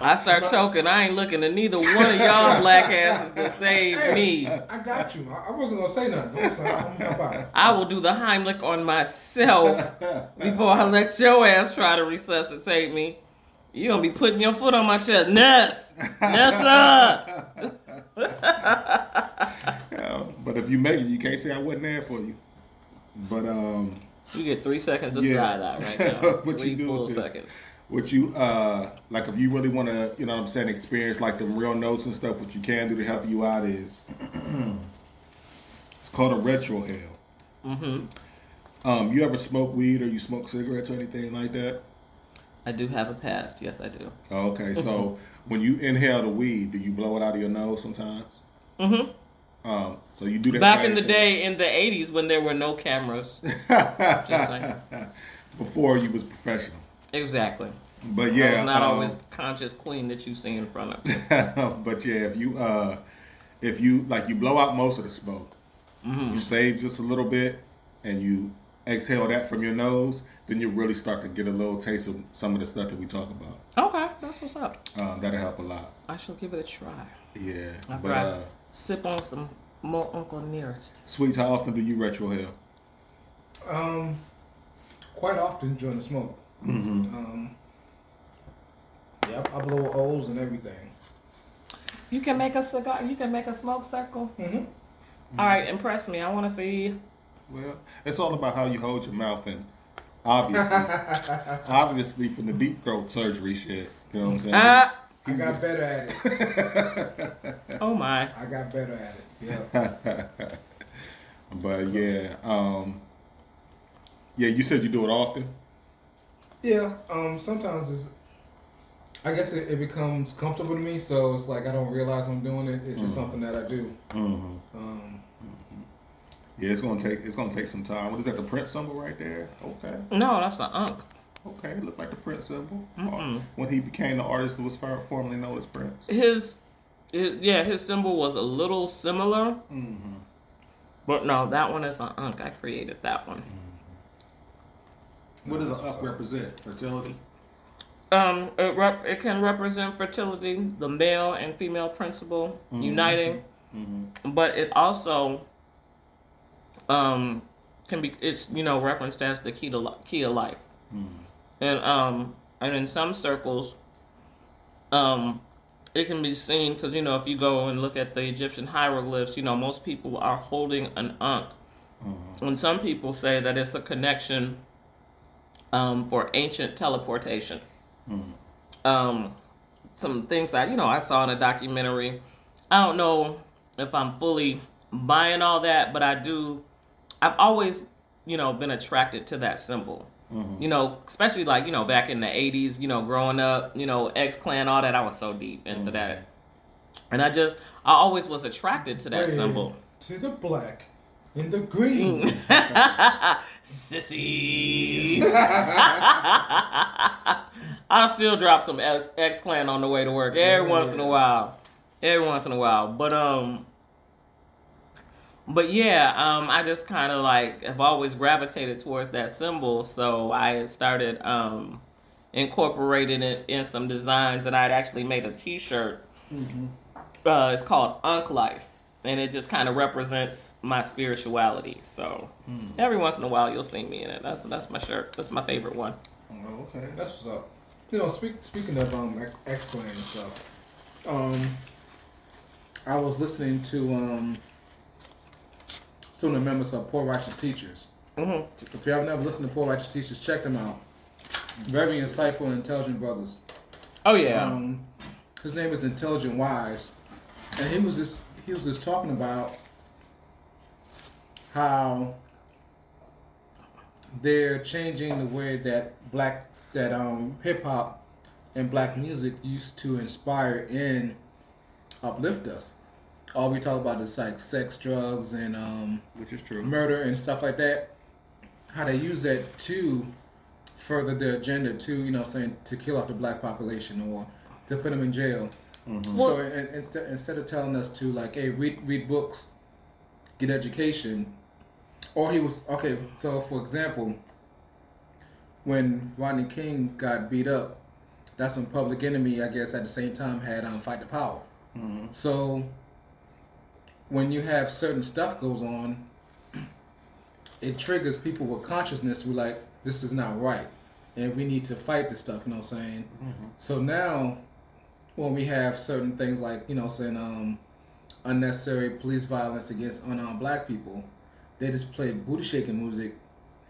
I start choking. I ain't looking at neither one of y'all [LAUGHS] black asses to save me. I got you. I, I wasn't gonna say nothing. I'm sorry. I'm gonna help out. I will do the Heimlich on myself [LAUGHS] before I let your ass try to resuscitate me. You going to be putting your foot on my chest. Ness! Nessa! [LAUGHS] Yeah, but if you make it, you can't say I wasn't there for you. But um, You get three seconds of Yeah. side eye right [LAUGHS] now. What you do full with this? seconds. what you uh like if you really want to, you know what I'm saying, experience like the real notes and stuff. What you can do to help you out is [CLEARS THROAT] it's called a retrohale. Mm-hmm. Um, you ever smoke weed or you smoke cigarettes or anything like that? I do have a past. Yes, I do. Oh, okay, so when you inhale the weed, do you blow it out of your nose sometimes? Mm-hmm. Um, so you do that Back in the thing day, in the 80s, when there were no cameras. Just saying. [LAUGHS] before you was professional. Exactly. But yeah, not um, always the conscious queen that you see in front of [LAUGHS] but yeah, if you uh, if you like you blow out most of the smoke, Mm-hmm. you save just a little bit, and you exhale that from your nose, then you really start to get a little taste of some of the stuff that we talk about. Okay, that's what's up. Um, that'll help a lot. I shall give it a try. Yeah, After but uh, sip on some more Uncle Nearest. sweets, how often do you retrohale? Um, quite often during the smoke. Mm-hmm. Um, yeah, I, I blow O's and everything. You can make a cigar. You can make a smoke circle. Mm-hmm. All right, impress me. I want to see. Well, it's all about how you hold your mouth, and obviously, [LAUGHS] obviously from the deep throat surgery shit. You know what I'm saying? Ah. I got better at it. [LAUGHS] Oh my. I got better at it. Yeah. [LAUGHS] But yeah, um, yeah, you said you do it often. Yeah. Um. Sometimes it's. I guess it, it becomes comfortable to me, so it's like I don't realize I'm doing it. It's just something that I do. Mm-hmm. Um. Yeah, it's gonna take it's gonna take some time. What is that? The Prince symbol right there? Okay, No, that's an ankh. okay, it looked like the Prince symbol. Mm-mm. Uh, When he became the artist that was formerly known as Prince. His, his, yeah, his symbol was a little similar, Mm-hmm. but no, that one is an ankh. I created that one. What does an up represent? Fertility. Um, it, rep- it can represent fertility, the male and female principle uniting, but it also um, can be it's you know referenced as the key to key of life, and um, and in some circles, um, it can be seen because you know if you go and look at the Egyptian hieroglyphs, you know most people are holding an ankh, and some people say that it's a connection um, for ancient teleportation. Um, some things I, you know, I saw in a documentary. I don't know if I'm fully buying all that, but I do. I've always, you know, been attracted to that symbol. You know, especially like you know back in the '80s, you know, growing up, you know, X Clan, all that. I was so deep into that, and I just, I always was attracted to that symbol. To the black and the green. [LAUGHS] Sissies. [LAUGHS] I'll still drop some X Clan on the way to work every once in a while. Every once in a while. But um but yeah, um I just kinda like have always gravitated towards that symbol. So I started um incorporating it in some designs and I'd actually made a t shirt. Uh it's called Unk Life. And it just kind of represents my spirituality. So every once in a while you'll see me in it. That's that's my shirt. That's my favorite one. Oh, okay, that's what's up. You know, speak, speaking of um X Clan and stuff, um, I was listening to um the members of Poor Righteous Teachers. hmm If you have never listened to Poor Righteous Teachers, check them out. Very insightful and intelligent brothers. Oh yeah. Um, his name is Intelligent Wise, and he was just he was just talking about how they're changing the way that black that um hip hop and black music used to inspire and uplift us. All we talk about is like sex, drugs, and um Which is true. murder and stuff like that, how they use that to further their agenda to, you know, saying to kill off the black population or to put them in jail. so in, instead instead of telling us to like, hey, read read books, get education, or he was okay. So for example, when Rodney King got beat up, that's when Public Enemy, I guess, at the same time had um, Fight the Power. So when you have certain stuff goes on, it triggers people with consciousness who like this is not right, and we need to fight this stuff. You know what I'm saying? So now, when we have certain things like you know saying um, unnecessary police violence against unarmed black people, they just play booty shaking music,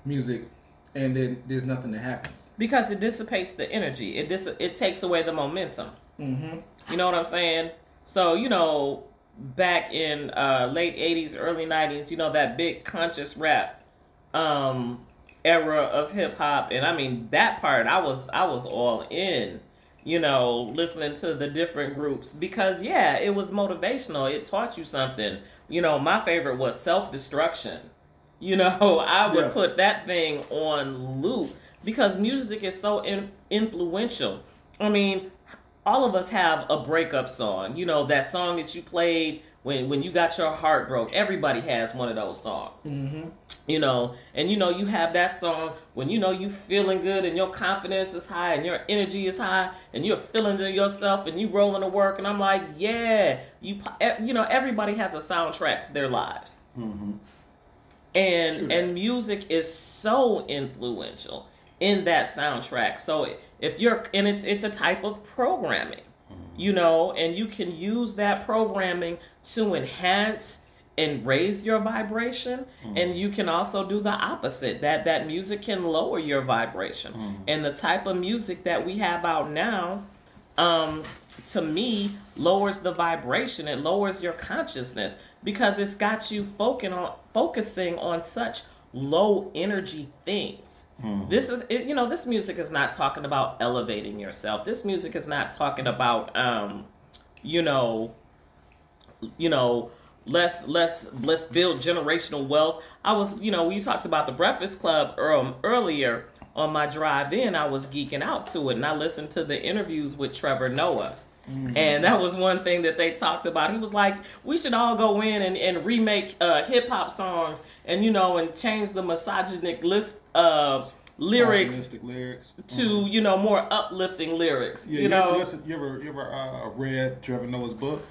music, and then there's nothing that happens. Because it dissipates the energy. It dis- it takes away the momentum. Mm-hmm. You know what I'm saying? So, you know, back in uh, late 80s, early 90s, you know, that big conscious rap um, era of hip hop. And I mean, that part, I was, I was all in, you know, listening to the different groups because, yeah, it was motivational. It taught you something. You know, my favorite was self destruction. You [LAUGHS] know, I would Yeah. put that thing on loop because music is so in- influential. I mean, all of us have a breakup song. You know, that song that you played when when you got your heart broke. Everybody has one of those songs. Mm-hmm. You know, and you know you have that song when you know you feeling good and your confidence is high and your energy is high and you're feeling to yourself and you're rolling to work and I'm like, yeah, you you know everybody has a soundtrack to their lives and True. and music is so influential in that soundtrack. So if you're and it's it's a type of programming you know and you can use that programming to enhance and raise your vibration and you can also do the opposite that that music can lower your vibration. And the type of music that we have out now um, to me lowers the vibration it lowers your consciousness because it's got you focusing on focusing on such low energy things. This is it, you know this music is not talking about elevating yourself. This music is not talking about um you know you know let's let's let's build generational wealth. I was you know we talked about the breakfast club um, earlier on my drive in i was geeking out to it and i listened to the interviews with trevor noah and that was one thing that they talked about he was like we should all go in and, and remake uh, hip-hop songs and you know and change the misogynic list uh lyrics lyrics. to you know more uplifting lyrics. Yeah, you you, know, ever listen? You ever you ever uh, read Trevor Noah's book?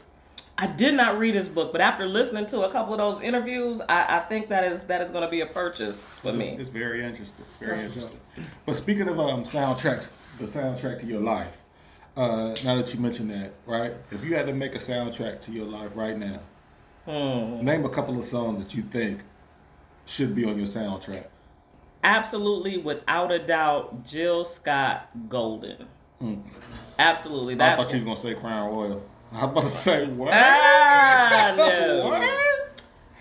I did not read his book, but after listening to a couple of those interviews, I, I think that is that is going to be a purchase for me. It's very interesting. Very interesting. But speaking of um, soundtracks, the soundtrack to your life. Uh, now that you mentioned that, right? If you had to make a soundtrack to your life right now, Hmm. name a couple of songs that you think should be on your soundtrack. Absolutely, without a doubt, Jill Scott Golden. Absolutely, I that's thought you was gonna say Crown Royal. [LAUGHS] I was about to say what? ah no. [LAUGHS] What?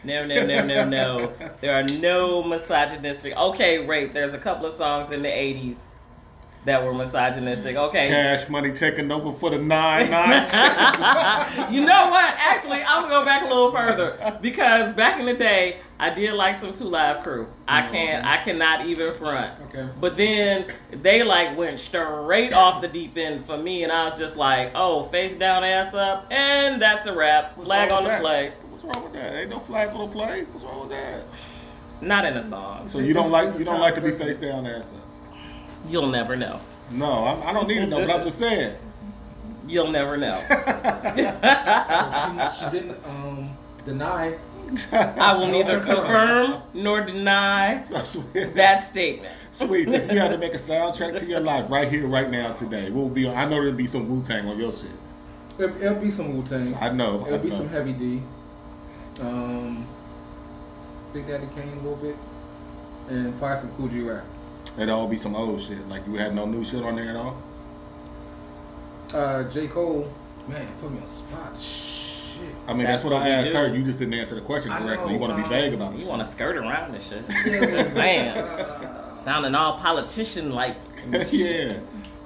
No, no, no, no, no. There are no misogynistic. Okay, wait. There's a couple of songs in the '80s that were misogynistic. Mm. Okay, Cash money taking over for the nine nine. [LAUGHS] [LAUGHS] you know what? Actually, I'm gonna go back a little further because back in the day, I did like some Two Live Crew. I mm-hmm. can't, I cannot even front. Okay. But then they like went straight off the deep end for me, and I was just like, oh, face down, ass up, and that's a wrap. What's Flag on the that? play. What's wrong with that? Ain't no flag on the play. What's wrong with that? Not in a song. So you don't like you don't like to be face down ass up. You'll never know. No, I'm, I don't need to know, but I'm just saying. You'll never know. she, [LAUGHS] she didn't um, deny. I will neither confirm nor deny that statement. Sweet. If you had to make a soundtrack to your life right here, right now, today, we'll be? on- I know there'll be some Wu Tang on your shit. It'll, it'll be some Wu Tang. I know. It'll be know. some Heavy D. Um, Big Daddy Kane a little bit, and probably some Kool G Rap. It'd all be some old shit. Like you had no new shit on there at all. Uh, J Cole, man, put me on spot. Shit. I mean, That's that's, what, what I asked do. her. You just didn't answer the question correctly. know, you want to be vague about it. You want to skirt around this shit. [LAUGHS] Just saying. Sounding all politician like. [LAUGHS] yeah.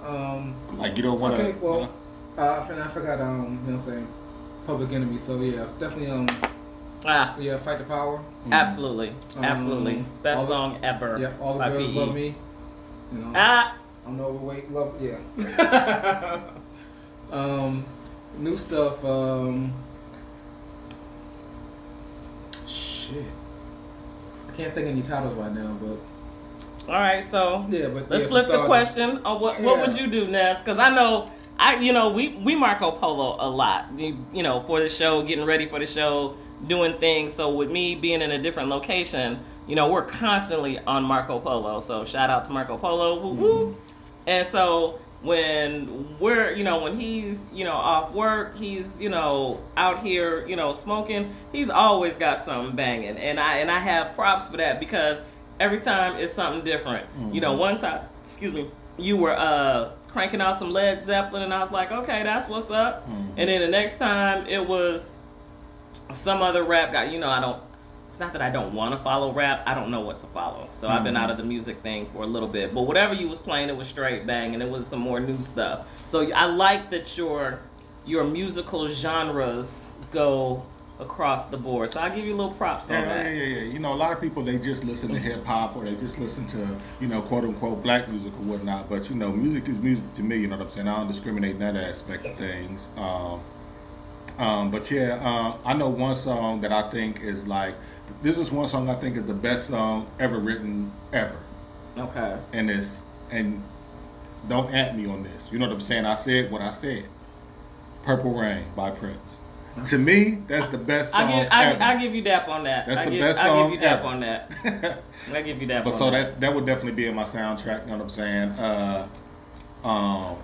Um, Like you don't want to. okay, well, uh, I fin- I forgot. Um, you know, what I'm saying Public Enemy. So yeah, definitely. Um, Ah, yeah, Fight the Power. absolutely. Um, Absolutely. Best all the- song ever. Yeah, all the girls PE. love me. You know, Ah, I'm no overweight. Love, yeah. [LAUGHS] um, new stuff. Um, shit. I can't think of any titles right now, but all right, so yeah, but let's yeah, for flip the question. Oh, what, what would you do, Ness? Because I know. I, you know, we, we Marco Polo a lot, you, you know, for the show, getting ready for the show, doing things. So with me being in a different location, you know, we're constantly on Marco Polo. So shout out to Marco Polo. Woo woo. Mm-hmm. And so when we're, you know, when he's, you know, off work, he's, you know, out here, you know, smoking, he's always got something banging. And I and I have props for that because every time it's something different. You know, mm-hmm. one time, excuse me, you were uh cranking out some Led Zeppelin and I was like, "Okay, that's what's up." Mm-hmm. And then the next time it was some other rap guy. You know, I don't. It's not that I don't want to follow rap. I don't know what to follow. So I've been out of the music thing for a little bit. But whatever you was playing, it was straight bang, and it was some more new stuff. So I like that your your musical genres go across the board. So I'll give you a little props on Yeah, yeah, that. yeah, yeah. You know, a lot of people they just listen to hip hop or they just listen to you know quote unquote black music or whatnot. But you know, music is music to me. You know what I'm saying? I don't discriminate in that aspect of things. Um, um, but yeah, um, I know one song that I think is like this is one song I think is the best song ever written ever, Okay. and it's and don't at me on this. You know what I'm saying? I said what I said. Purple Rain by Prince. To me, that's the best song I give ever. I give you dap on that. That's I the give, best I song give you dap ever. on that. [LAUGHS] I give you dap But on so that. that that would definitely be in my soundtrack. You know what I'm saying? Uh, um,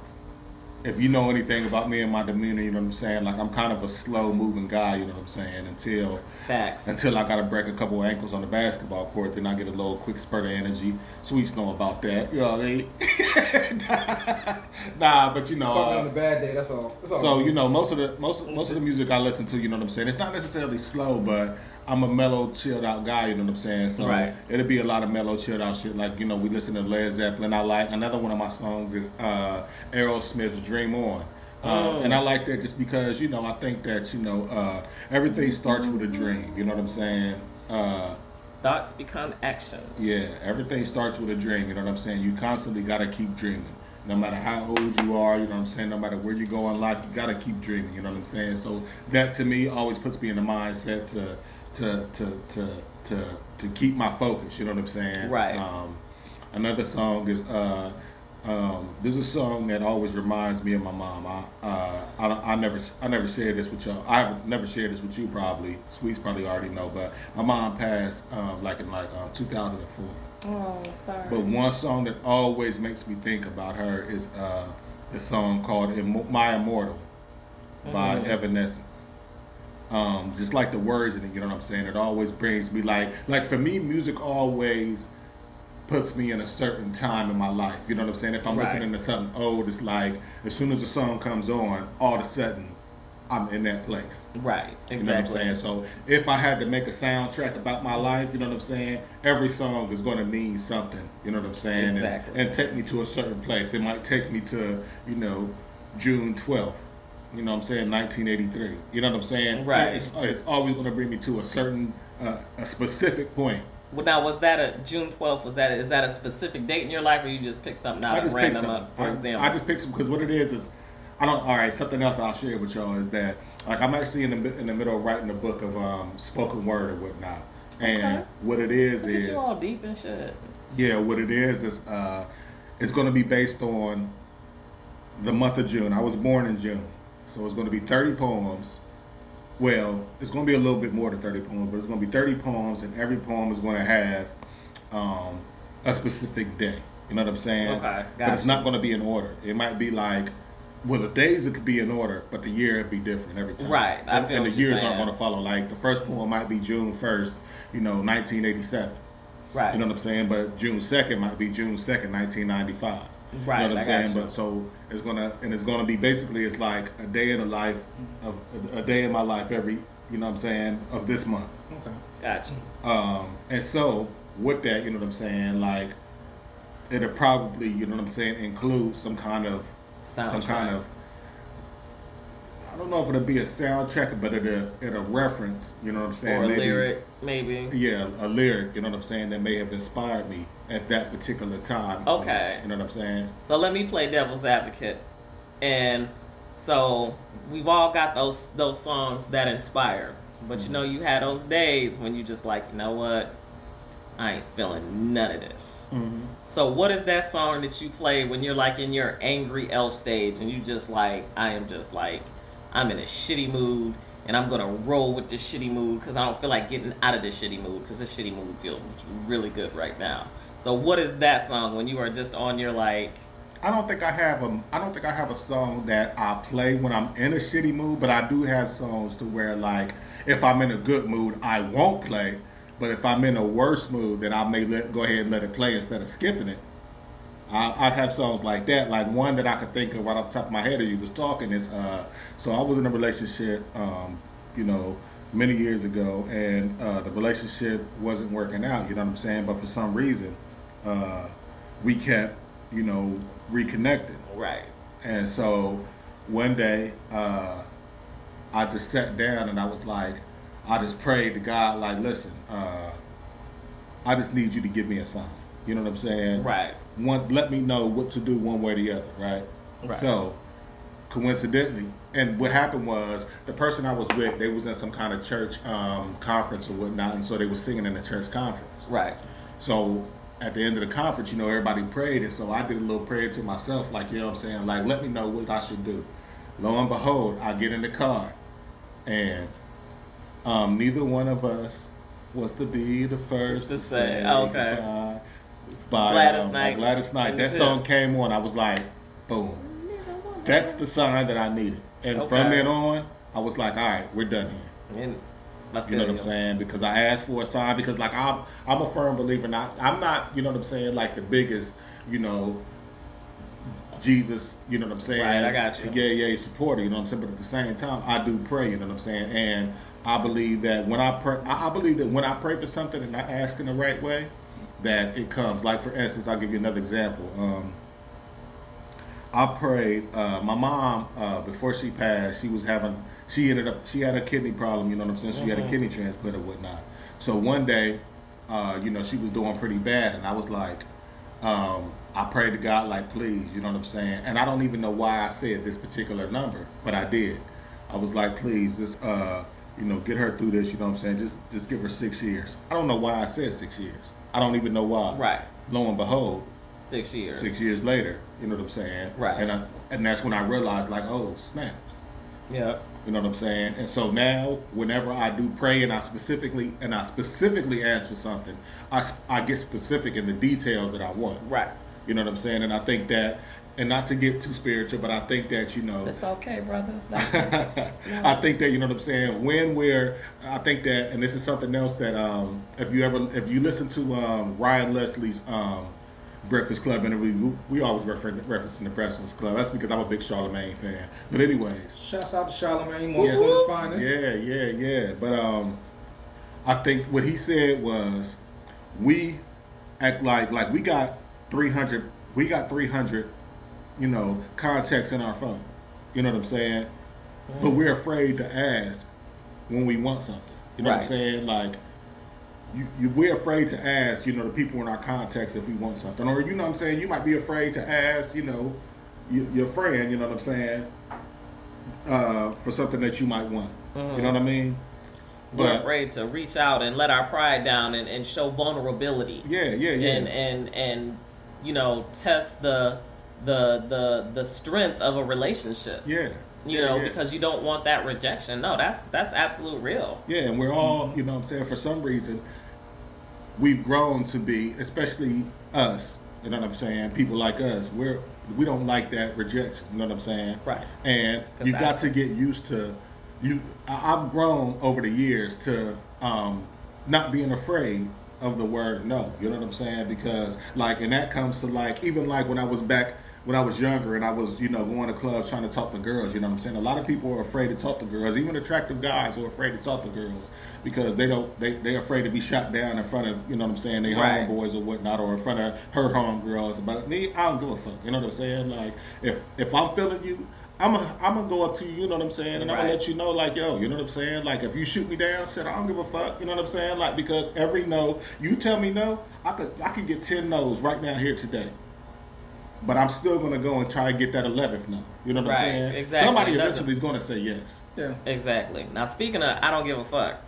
if you know anything about me and my demeanor, you know what I'm saying. Like I'm kind of a slow moving guy. You know what I'm saying? Until Facts. until I gotta break a couple ankles on the basketball court, then I get a little quick spurt of energy. Sweets know about that. You know what I mean? [LAUGHS] nah, but you know. Uh, on a bad day. That's all. That's all. so you know, most of the most most of the music I listen to, you know what I'm saying. It's not necessarily slow, but I'm a mellow, chilled out guy. You know what I'm saying. So Right. it'll be a lot of mellow, chilled out shit. Like you know, we listen to Led Zeppelin. I like another one of my songs is uh, Aerosmith's "Dream On." Uh, Oh. And I like that just because you know I think that you know uh, everything starts with a dream. You know what I'm saying? Uh, Thoughts become actions. yeah, everything starts with a dream. You know what I'm saying? You constantly gotta keep dreaming. No matter how old you are, you know what I'm saying? No matter where you go in life, you gotta keep dreaming. You know what I'm saying? So that to me always puts me in the mindset to to to to to, to keep my focus. You know what I'm saying? Right. Um, another song is uh, um, there's a song that always reminds me of my mom. I, uh, I, I never I never shared this with y'all. I've never shared this with you probably. Sweets probably already know, but my mom passed um, like in like um, 2004. Oh, sorry. But one song that always makes me think about her is uh, the song called "My Immortal" by Mm-hmm. Evanescence. Um, just like the words in it, you know what I'm saying. It always brings me like like for me, music always puts me in a certain time in my life. You know what I'm saying? If I'm Right. listening to something old, it's like as soon as the song comes on, all of a sudden I'm in that place. right. You know what I'm Exactly. saying? So if I had to make a soundtrack about my life, you know what I'm saying? Every song is going to mean something. You know what I'm saying? And- Exactly. And, take me to a certain place. It might take me to, you know, June 12th. You know what I'm saying? 1983. You know what I'm saying? Right. It's, it's always going to bring me to a certain, uh, a specific point. Well, now was that a June twelfth? Was that is that a specific date in your life, or you just picked something out I just random? up, for I, example. I just picked some because what it is is, I don't. All right, something else I'll share with y'all is that like I'm actually in the in the middle of writing a book of um, spoken word or whatnot, and Okay. what it is Look is you all deep and shit. yeah, what it is is uh, it's going to be based on the month of June. I was born in June, so it's going to be 30 poems. Well, it's going to be a little bit more than 30 poems, but it's going to be 30 poems, and every poem is going to have um, a specific day. You know what I'm saying? Okay, But it's not going to be in order. It might be like, well, the days it could be in order, but the year it'd be different every time. Right, I And, feel and what the years saying. aren't going to follow. Like the first poem might be June 1st, you know, 1987. Right. You know what I'm saying? But June 2nd might be June 2nd, 1995. Right, You know what I I'm saying? But so it's gonna and it's gonna be basically it's like a day in the life of a day in my life every you know what I'm saying of this month. Okay. Gotcha. Um, and so with that, you know what I'm saying? Like it'll probably you know what I'm saying include some kind of some kind of I don't know if it'll be a soundtrack, but it'll it'll reference. You know what I'm saying? Or a Maybe- lyric, maybe. yeah, a lyric, you know what I'm saying, that may have inspired me at that particular time. Okay. You know what I'm saying? So let me play devil's advocate. And so we've all got those those songs that inspire. But you mm-hmm. know you had those days when you just like, you know what? I ain't feeling none of this. Mm-hmm. So what is that song that you play when you're like in your angry elf stage and you just like I am just like I'm in a shitty mood and I'm gonna roll with this shitty mood because I don't feel like getting out of this shitty mood because this shitty mood feels really good right now. So what is that song when you are just on your like I don't think I have a I don't think I have a song that I play when I'm in a shitty mood, but I do have songs to where like if I'm in a good mood, I won't play. But if I'm in a worse mood, then I may let, go ahead and let it play instead of skipping it. I, I have songs like that. Like one that I could think of right off the top of my head as you was talking is uh so I was in a relationship um, you know, many years ago and uh, the relationship wasn't working out, you know what I'm saying? But for some reason, uh, we kept, you know, reconnecting. right. And so one day, uh, I just sat down and I was like, I just prayed to God, like, listen, uh, I just need you to give me a sign. You know what I'm saying? Right. One, let me know what to do one way or the other, right? Right. So, coincidentally, and what happened was the person I was with, they was in some kind of church um, conference or whatnot, and so they was singing in the church conference. Right. So at the end of the conference, you know, everybody prayed, and so I did a little prayer to myself, like, you know what I'm saying? Like, let me know what I should do. Lo and behold, I get in the car, and um, neither one of us was to be the first To to, say, say, okay. goodbye. By Gladys um, Knight Gladys Knight. That song Pips. came on. I was like, boom. That's the sign that I needed. And Okay. from then on, I was like, all right, we're done here. And You know what I'm saying? Because I asked for a sign. Because like I'm, I'm a firm believer. Not, I'm not. You know what I'm saying? Like the biggest, you know, Jesus. You know what I'm saying? Right, I got you. Yeah, yeah, supporter. You know what I'm saying? But at the same time, I do pray. You know what I'm saying? And I believe that when I pray, I believe that when I pray for something and I ask in the right way, that it comes. Like for instance, I'll give you another example. Um, I prayed. Uh, my mom, uh, before she passed, she was having. She ended up. She had a kidney problem. You know what I'm saying? She had a kidney transplant or whatnot. So one day, uh, you know, she was doing pretty bad, and I was like, um, I prayed to God, like, please, you know what I'm saying? And I don't even know why I said this particular number, but I did. I was like, please, this uh, you know, get her through this. You know what I'm saying? Just, just give her six years. I don't know why I said six years. I don't even know why. Right. Lo and behold, Six years. six years later, you know what I'm saying? Right. And I, and that's when I realized, like, oh, snaps. Yeah. You know what I'm saying? And so now, whenever I do pray and I specifically and I specifically ask for something, I, I get specific in the details that I want. Right. You know what I'm saying? And I think that, and not to get too spiritual, but I think that you know, That's okay, brother. [LAUGHS] I think that you know what I'm saying. When we're, I think that, and this is something else that um, if you ever, if you listen to um, Ryan Leslie's um, Breakfast Club interview, we, we always refer referencing the Breakfast Club. That's because I'm a big Charlemagne fan. But anyways, Shouts out to Charlemagne, one Yes. his finest. yeah, yeah, yeah. But um, I think what he said was, we act like like we got 300, we got 300, you know, contacts in our phone. You know what I'm saying? But we're afraid to ask when we want something. You know what I'm saying? Like. You, you, we're afraid to ask, you know, the people in our contacts if we want something, or you know, what I'm saying, you might be afraid to ask, you know, your, your friend, you know what I'm saying, uh, for something that you might want. You know what I mean? We're afraid to reach out and let our pride down and, and show vulnerability. yeah, yeah, yeah. and and and you know test the the the the strength of a relationship yeah. you yeah, know yeah. because you don't want that rejection no that's that's absolute real Yeah, and we're all, you know what I'm saying, for some reason, we've grown to be, especially us, you know what I'm saying, people like us, we're, we don't like that rejection, you know what I'm saying? Right. And 'Cause you got to get used to, you. I've grown over the years to um, not being afraid of the word no, you know what I'm saying? Because, like, and that comes to, like, even like when I was back, when I was younger and I was, you know, going to clubs trying to talk to girls, you know what I'm saying? A lot of people are afraid to talk to girls, even attractive guys are afraid to talk to girls because they don't, they, they're afraid to be shot down in front of, you know what I'm saying, their Right. homeboys or whatnot, or in front of her homegirls. But me, I don't give a fuck, you know what I'm saying? Like, if if I'm feeling you, I'm a, I'm gonna go up to you, you know what I'm saying, and I'm gonna let you know, like, yo, you know what I'm saying. Like, if you shoot me down, shit, I don't give a fuck, you know what I'm saying. Like, because every no, you tell me no, I could I could get ten no's right now here today, but I'm still gonna go and try to get that eleventh no. You know what Right, I'm saying? exactly. Somebody eventually is gonna say yes. Yeah. exactly now speaking of i don't give a fuck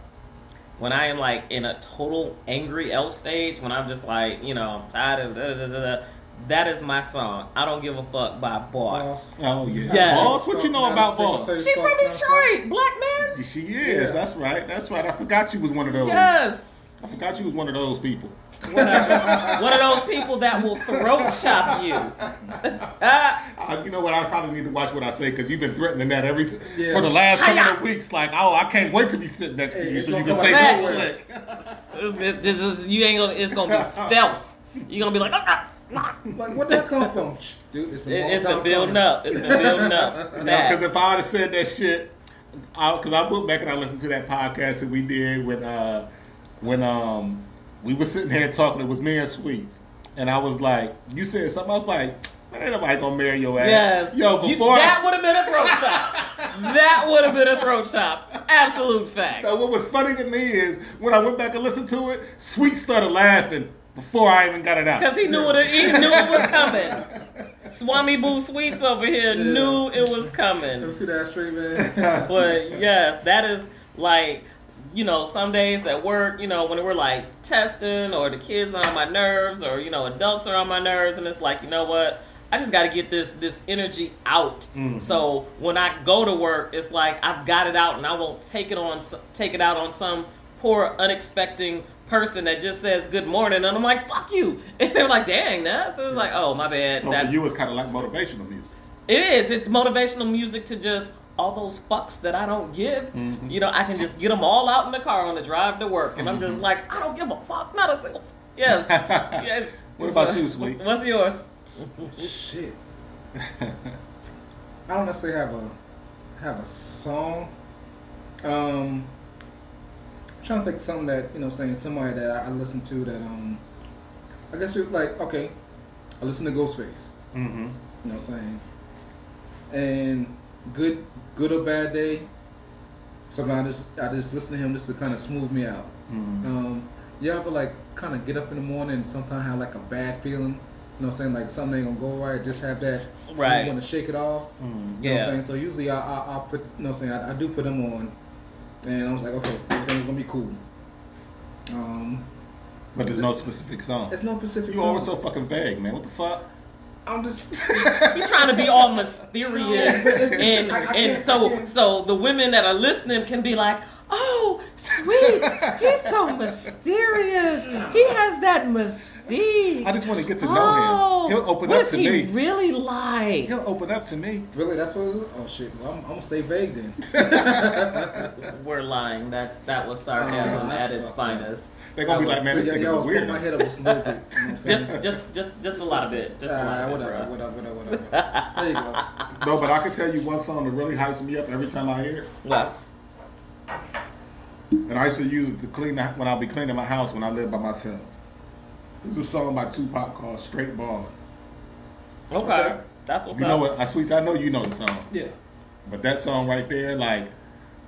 when i am like in a total angry elf stage when i'm just like you know i'm tired of da, da, da, da, that is my song i don't give a fuck by boss Oh yeah, Yes. boss. What you know about boss? taste. she from detroit black man She is. Yeah. That's right. That's right. I forgot she was one of those. yes I forgot you was one of those people. one of, one of those people that will throat chop you Ah, [LAUGHS] I, you know what? I probably need to watch what I say because you've been threatening that every Yeah. for the last couple Hiya. of weeks. Like, oh, I can't wait to be sitting next to you it's so you can say come something back. slick. This, this is you ain't gonna. It's gonna be [LAUGHS] stealth. You're gonna be like, ah, ah. Like, where'd that come from? Dude, it's been, a it's been building coming. up. It's been building up. [LAUGHS] Because Facts. if I would have said that shit, because I, went back and I listened to that podcast that we did when uh when um we were sitting here talking. It was me and Sweets, and I was like, you said something. I was like, man, ain't nobody gonna marry your ass. Yes. Yo, You- before that I, would have been a throat [LAUGHS] chop. that would have been a throat chop. Absolute fact. Now, what was funny to me is when I went back and listened to it, Sweet started laughing before I even got it out. Because he knew it. He knew it was coming. Swami Boo Sweets over here Yeah. knew it was coming. Let me coming. see that straight, man. But yes, that is like. You know, some days at work, you know, when we're like testing or the kids are on my nerves or, you know, adults are on my nerves and it's like, you know what? I just got to get this this energy out. Mm-hmm. So when I go to work, it's like I've got it out, and I won't take it on take it out on some poor unexpected person that just says good morning, and I'm like fuck you, [LAUGHS] and they're like dang that. So it's like oh my bad. So That, for you, it's kind of like motivational music. it is. It's motivational music to just all those fucks that I don't give. Mm-hmm. You know, I can just get them all out in the car on the drive to work, and I'm just Mm-hmm. like I don't give a fuck, not a single. Yes. [LAUGHS] yes. What about you, Sweet? [LAUGHS] What's yours? Shit. I don't necessarily have a have a song. Um, I'm trying to think of something that you know, saying somebody that I, I listen to that um, I guess you're like okay, I listen to Ghostface. Mm-hmm. You know what I'm saying? And good, good or bad day. Sometimes I just I just listen to him just to kind of smooth me out. Mm-hmm. Um, you ever like kind of get up in the morning and sometimes have like a bad feeling? You know what I'm saying? Like something ain't gonna go right. Just have that. Right. You want to shake it off. Mm-hmm. You know what Yeah. I'm saying? So usually I I, I put you know what I'm saying I, I do put them on, and I was like okay everything's gonna be cool. Um, But there's no specific song. It's no specific You song. always so fucking vague, man. What the fuck? I'm just. [LAUGHS] He's trying to be all mysterious, but it's just- and and so so the women that are listening can be like, "Oh, sweet, he's so [LAUGHS] mysterious. He has that mystique." I just want to get to know oh, him. He'll open what up is to he me. really like? He'll open up to me. Really, that's what. It is? Oh shit! Well, I'm, I'm gonna stay vague then. [LAUGHS] We're lying. That's that was sarcasm Oh, at its fucked up. finest. They're gonna be like, man, this Y'all- nigga's a y'all put my head up just a little bit. You know what I'm saying? Just just just just a lot of it. Just a lot Alright, of it, whatever, whatever, whatever, [LAUGHS] whatever. There you go. No, but I can tell you one song that really hypes me up every time I hear it. What? And I used to use it to clean the, when I'll be cleaning my house when I live by myself. There's a song by Tupac called Straight Ballin'. Okay. Okay. That's what's You up. know what, I sweets, I know you know the song. Yeah. But that song right there, like,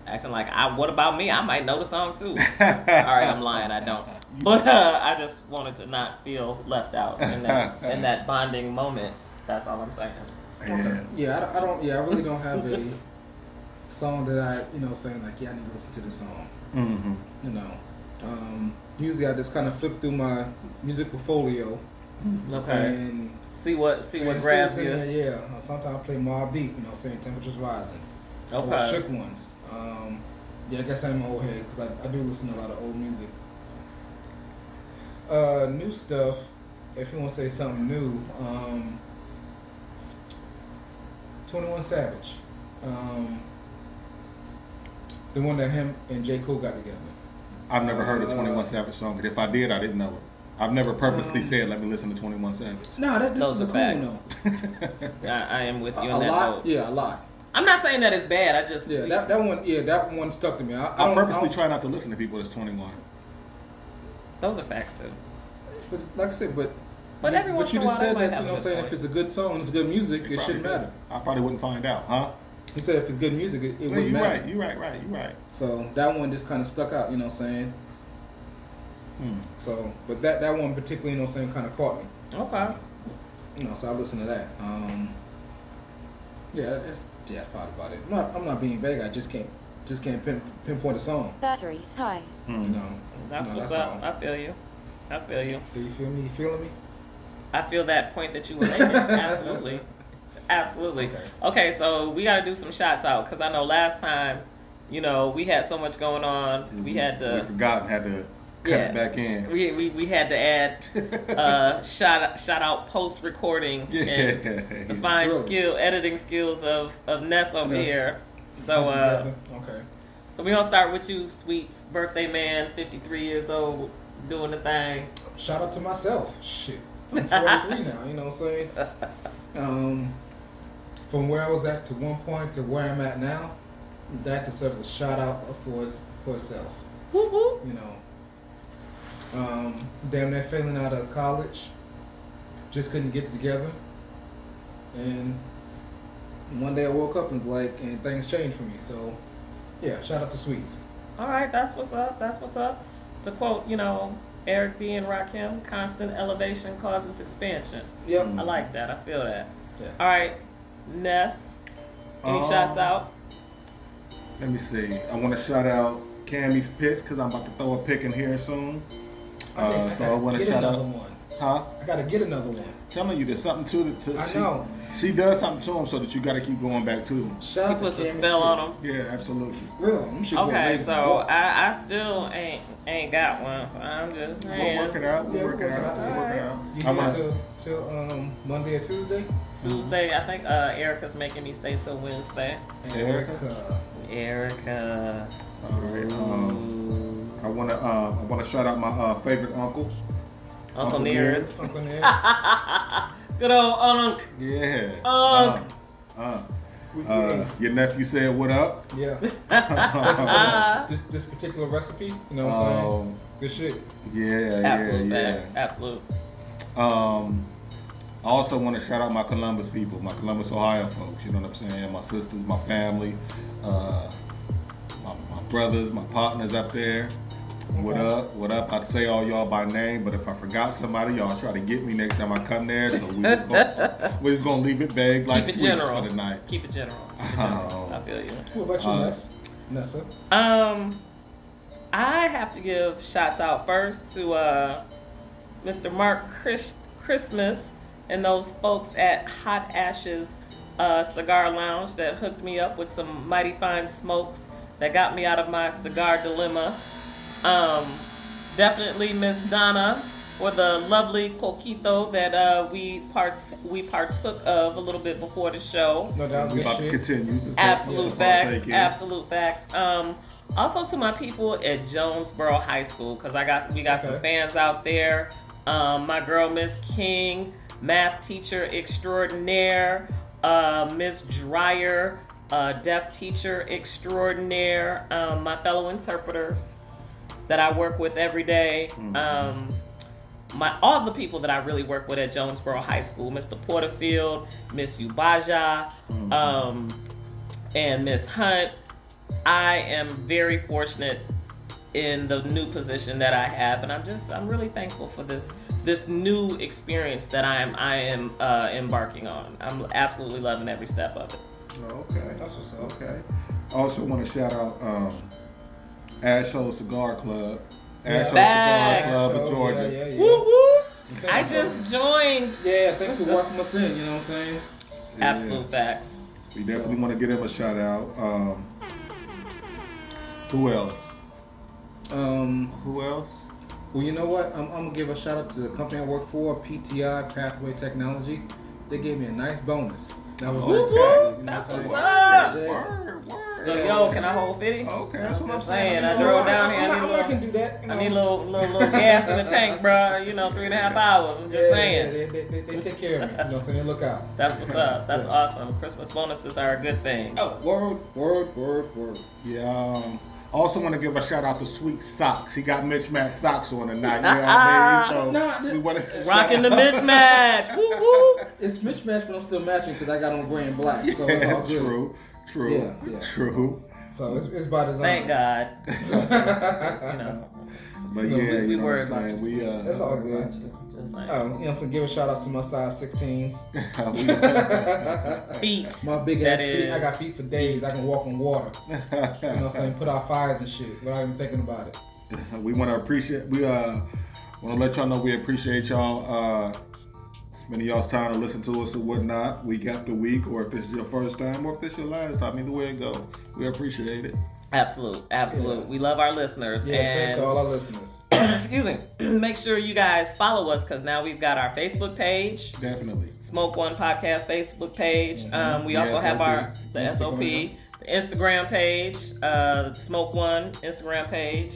Acting like I. What about me? I might know the song too. [LAUGHS] All right, I'm lying. I don't. But uh, I just wanted to not feel left out in that in that [LAUGHS] bonding moment. That's all I'm saying. yeah. Yeah, I, don't- I don't. Yeah, I really don't have a song that I, you know, saying like, yeah, I need to listen to this song. Hmm You know, um, usually I just kind of flip through my music portfolio Okay. and See what see what grabs see what's in you. there, Yeah, sometimes I play Mobb Deep. You know, saying temperatures rising. Or Okay. Shook ones. Um, yeah, I guess I'm an old head because I, I do listen to a lot of old music. Uh, new stuff. If you want to say something new, um, Twenty One Savage, um, the one that him and J Cole got together. I've never heard a Uh, 21 Savage song, but if I did, I didn't know it. I've never purposely Um, said, let me listen to 21 Savage. No, that this Those is are cool facts. one [LAUGHS] I, I am with you A, in a that lot, boat. yeah, a lot. I'm not saying that it's bad. I just Yeah, that, that one, yeah, that one stuck to me. I, I I purposely I try not to listen to people that's 21. those are facts too. But like I said, but But every but once you just said that have you a know good saying point. if it's a good song, it's good music, it Probably shouldn't did. matter. I probably wouldn't find out, huh? You said if it's good music, it, it Well, wouldn't you're matter. right, you're right, right, you're right. So that one just kind of stuck out, you know what I'm saying? Hmm. So, but that that one particularly, you know what I'm saying, kind of caught me. Okay. You know, so I listened to that. Um, yeah, that's yeah, I thought about it. I'm not, I'm not being vague. I just can't just can't pin, pinpoint a song. Battery high. You Hmm. know, That's No, what's that's up. all. I feel you. I feel you. do you feel me? You feeling me? I feel that point that you were making. [LAUGHS] Absolutely. Absolutely. Okay. Okay, so we got to do some shots out because I know last time, you know, we had so much going on. We had We to. forgot and had to cut Yeah. it back in. We, we, we had to add [LAUGHS] uh, shout shout out post recording Yeah. and the fine Really? skill editing skills of of Ness over Yes. here. So uh, okay. so we gonna start with you, Sweets birthday man, fifty three years old, doing the thing. Shout out to myself. Shit, I'm [LAUGHS] 43 now. You know what I'm saying? Um, from where I was at to one point to where I'm at now, that deserves a shout out for its, for itself. You know, um, damn near failing out of college, just couldn't get it together, and one day I woke up and was like, and things changed for me. So, yeah, shout out to Sweets. All right, that's what's up. That's what's up. To quote, you know, Eric B. and Rakim, constant elevation causes expansion. Yep. I like that. I feel that. Yeah. All right, Ness. Any Um, shots out? Let me see. I want to shout out Cammy's pitch because I'm about to throw a pick in here soon. I think Uh, I so I gotta want to shout another out. one. Huh? I gotta get another one. Telling you, there's something to the. To, I she, know. She does something to him so that you got to keep going back to him. Shout She to puts a spell Smith. on him. Yeah, absolutely. Real, them shit go Okay, so I, I still ain't ain't got one. I'm just We'll saying. work it out. We'll Yeah, work it out. We'll work it out. You I'm here gonna- till till um Monday or Tuesday? Tuesday, I think uh, Erica's making me stay till Wednesday. Erica. Erica. All right. Um, I want to. Uh, I want to shout out my uh, favorite uncle. Uncle Uncle Nearest. Uncle [LAUGHS] Ned. Good old Unc. Yeah. Unc. Uh, uh, uh, your nephew said, "What up?" yeah. Ah. [LAUGHS] [LAUGHS] This this particular recipe, you know what I'm saying? Um, Good shit. yeah, Absolute yeah, facts. Absolute. Um, I also want to shout out my Columbus people, my Columbus, Ohio folks. You know what I'm saying? My sisters, my family, uh, my, my brothers, my partners up there. What up? What up? I'd say all y'all by name, but if I forgot somebody, y'all try to get me next time I come there. So we just gonna, [LAUGHS] we're just gonna leave it vague like Keep it sweets general. for the night. Keep it general. Keep it general. Oh. I feel you. What about you, Uh, Ness? Nessa? Um, I have to give shots out first to uh Mr. Mark Chris- Christmas and those folks at Hot Ashes uh, Cigar Lounge that hooked me up with some mighty fine smokes that got me out of my cigar dilemma. Um, definitely Miss Donna for the lovely coquito that uh, we parts we partook of a little bit before the show. No doubt. We good about to continue. to take- Absolute to facts. Absolute facts. Um, also to my people at Jonesboro High School, because I got we got some fans out there. Um, my girl Miss King, math teacher extraordinaire. Uh, Miss Dryer, uh, deaf teacher extraordinaire. Um, my fellow interpreters that I work with every day. Um, my all the people that I really work with at Jonesboro High School, Mr. Porterfield, Miss Ubaja, um, and Miss Hunt. I am very fortunate in the new position that I have, and I'm just I'm really thankful for this this new experience that I am I am uh, embarking on. I'm absolutely loving every step of it. Okay. That's what's up. Okay. I also want to shout out um, Ashhole Cigar Club. Ashhole Facts. Cigar Club Oh, in Georgia. Yeah, yeah, yeah. Woo woo! Okay. I just joined. Yeah, thank you for welcoming us in. You know what I'm saying? Yeah. Absolute facts. We definitely want to give him a shout out. Um, who else? Um, Who else? Well, you know what? I'm, I'm gonna give a shout out to the company I work for, PTI Pathway Technology. They gave me a nice bonus. That was Oh, very Woo attractive. woo! You know That's what's saying? up. Yeah. Word, word. So yo, can I hold fifty? Okay, that's what I'm saying. saying, I drove you down here. I I'm need a not- little- I can do that. You know. I need a little, little, little gas in the tank, [LAUGHS] bro. You know, three and a half hours. I'm just Yeah, saying. yeah, they, they, they take care of me. You know what They look out. That's what's up. That's awesome. Christmas bonuses are a good thing. Oh, word, word, word, word. Yeah. Um, Also want to give a shout out to Sweet Socks. He got mismatched socks on tonight. You know what I mean? [LAUGHS] So Nah, we want to [LAUGHS] Rocking the mismatch. Woo woo. [LAUGHS] It's mismatched, but I'm still matching because I got on gray and black. So it's all good. true, true, Yeah, yeah. true. So it's, it's by design. Thank God. you know, But No, yeah, we- we you know what worry I'm about saying. you. We uh, That's all good. Just like Um, you know, so give a shout out to my size 16s. [LAUGHS] feet. My big ass feet. I got feet for days. I can walk on water. You know what I'm saying? Put out fires and shit without even thinking about it. we want to appreciate. We uh want to let y'all know we appreciate y'all uh spending y'all's time to listen to us or whatnot, week after week, or if this is your first time, or if this is your last time, either way it go, we appreciate it. Absolute, absolute. Yeah. We love our listeners. Yeah, thanks to all our listeners. [CLEARS THROAT] excuse me. [CLEARS THROAT] Make sure you guys follow us because now we've got our Facebook page. Definitely. Smoke One Podcast Facebook page. Um, we The also have our SOP. the SOP, the Instagram page, uh, the Smoke One Instagram page,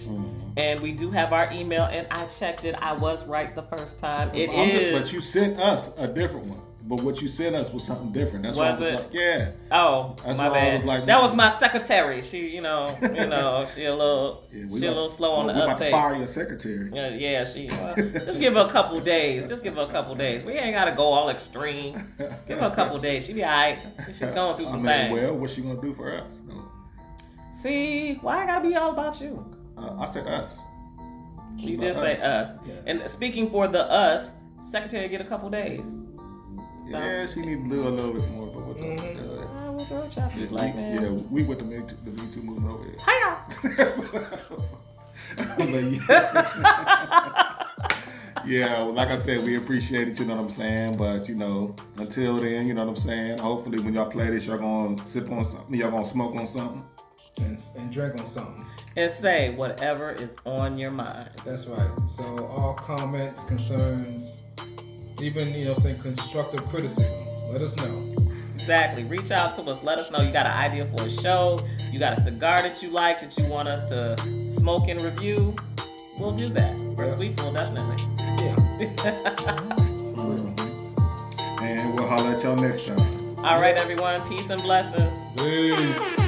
and we do have our email. And I checked it. I was right the first time. It I'm- is. But you sent us a different one. But what you sent us was something different. That's why I Was was it? like, yeah. Oh, That's my why I bad. was like- that was my secretary. She, you know, you know, [LAUGHS] she a little, yeah she a little slow on the about to uptake. fire your secretary. Yeah, yeah, she. Well, [LAUGHS] just give her a couple days. Just give her a couple days. We ain't gotta go all extreme. Give her a couple days. She be alright. She's [LAUGHS] going through some I mean, things. well, what's she gonna do for us? No. See, why I gotta be all about you? Uh, I said us. You did say us. us. Yeah. And speaking for the us, secretary get a couple days. So, Yeah, she need to do a little bit more, but what's up? Mhm. Uh, I will throw a chop yeah, we, man. yeah, we with the Me Too, the Me Too movement over here. Hiya! But [LAUGHS] yeah. [LAUGHS] yeah, well, like I said, we appreciate it, you know what I'm saying? But, you know, until then, you know what I'm saying? Hopefully, when y'all play this, y'all gonna sip on something, y'all gonna smoke on something. And, and drink on something. And say whatever is on your mind. That's right. So all comments, concerns, even you know, saying constructive criticism, let us know. Exactly. Reach out to us. Let us know you got an idea for a show. You got a cigar that you like that you want us to smoke and review. We'll do that. For Yeah. sweets, we'll definitely. Yeah. [LAUGHS] And we'll holler at y'all next time. All right, everyone. Peace and blessings. Peace.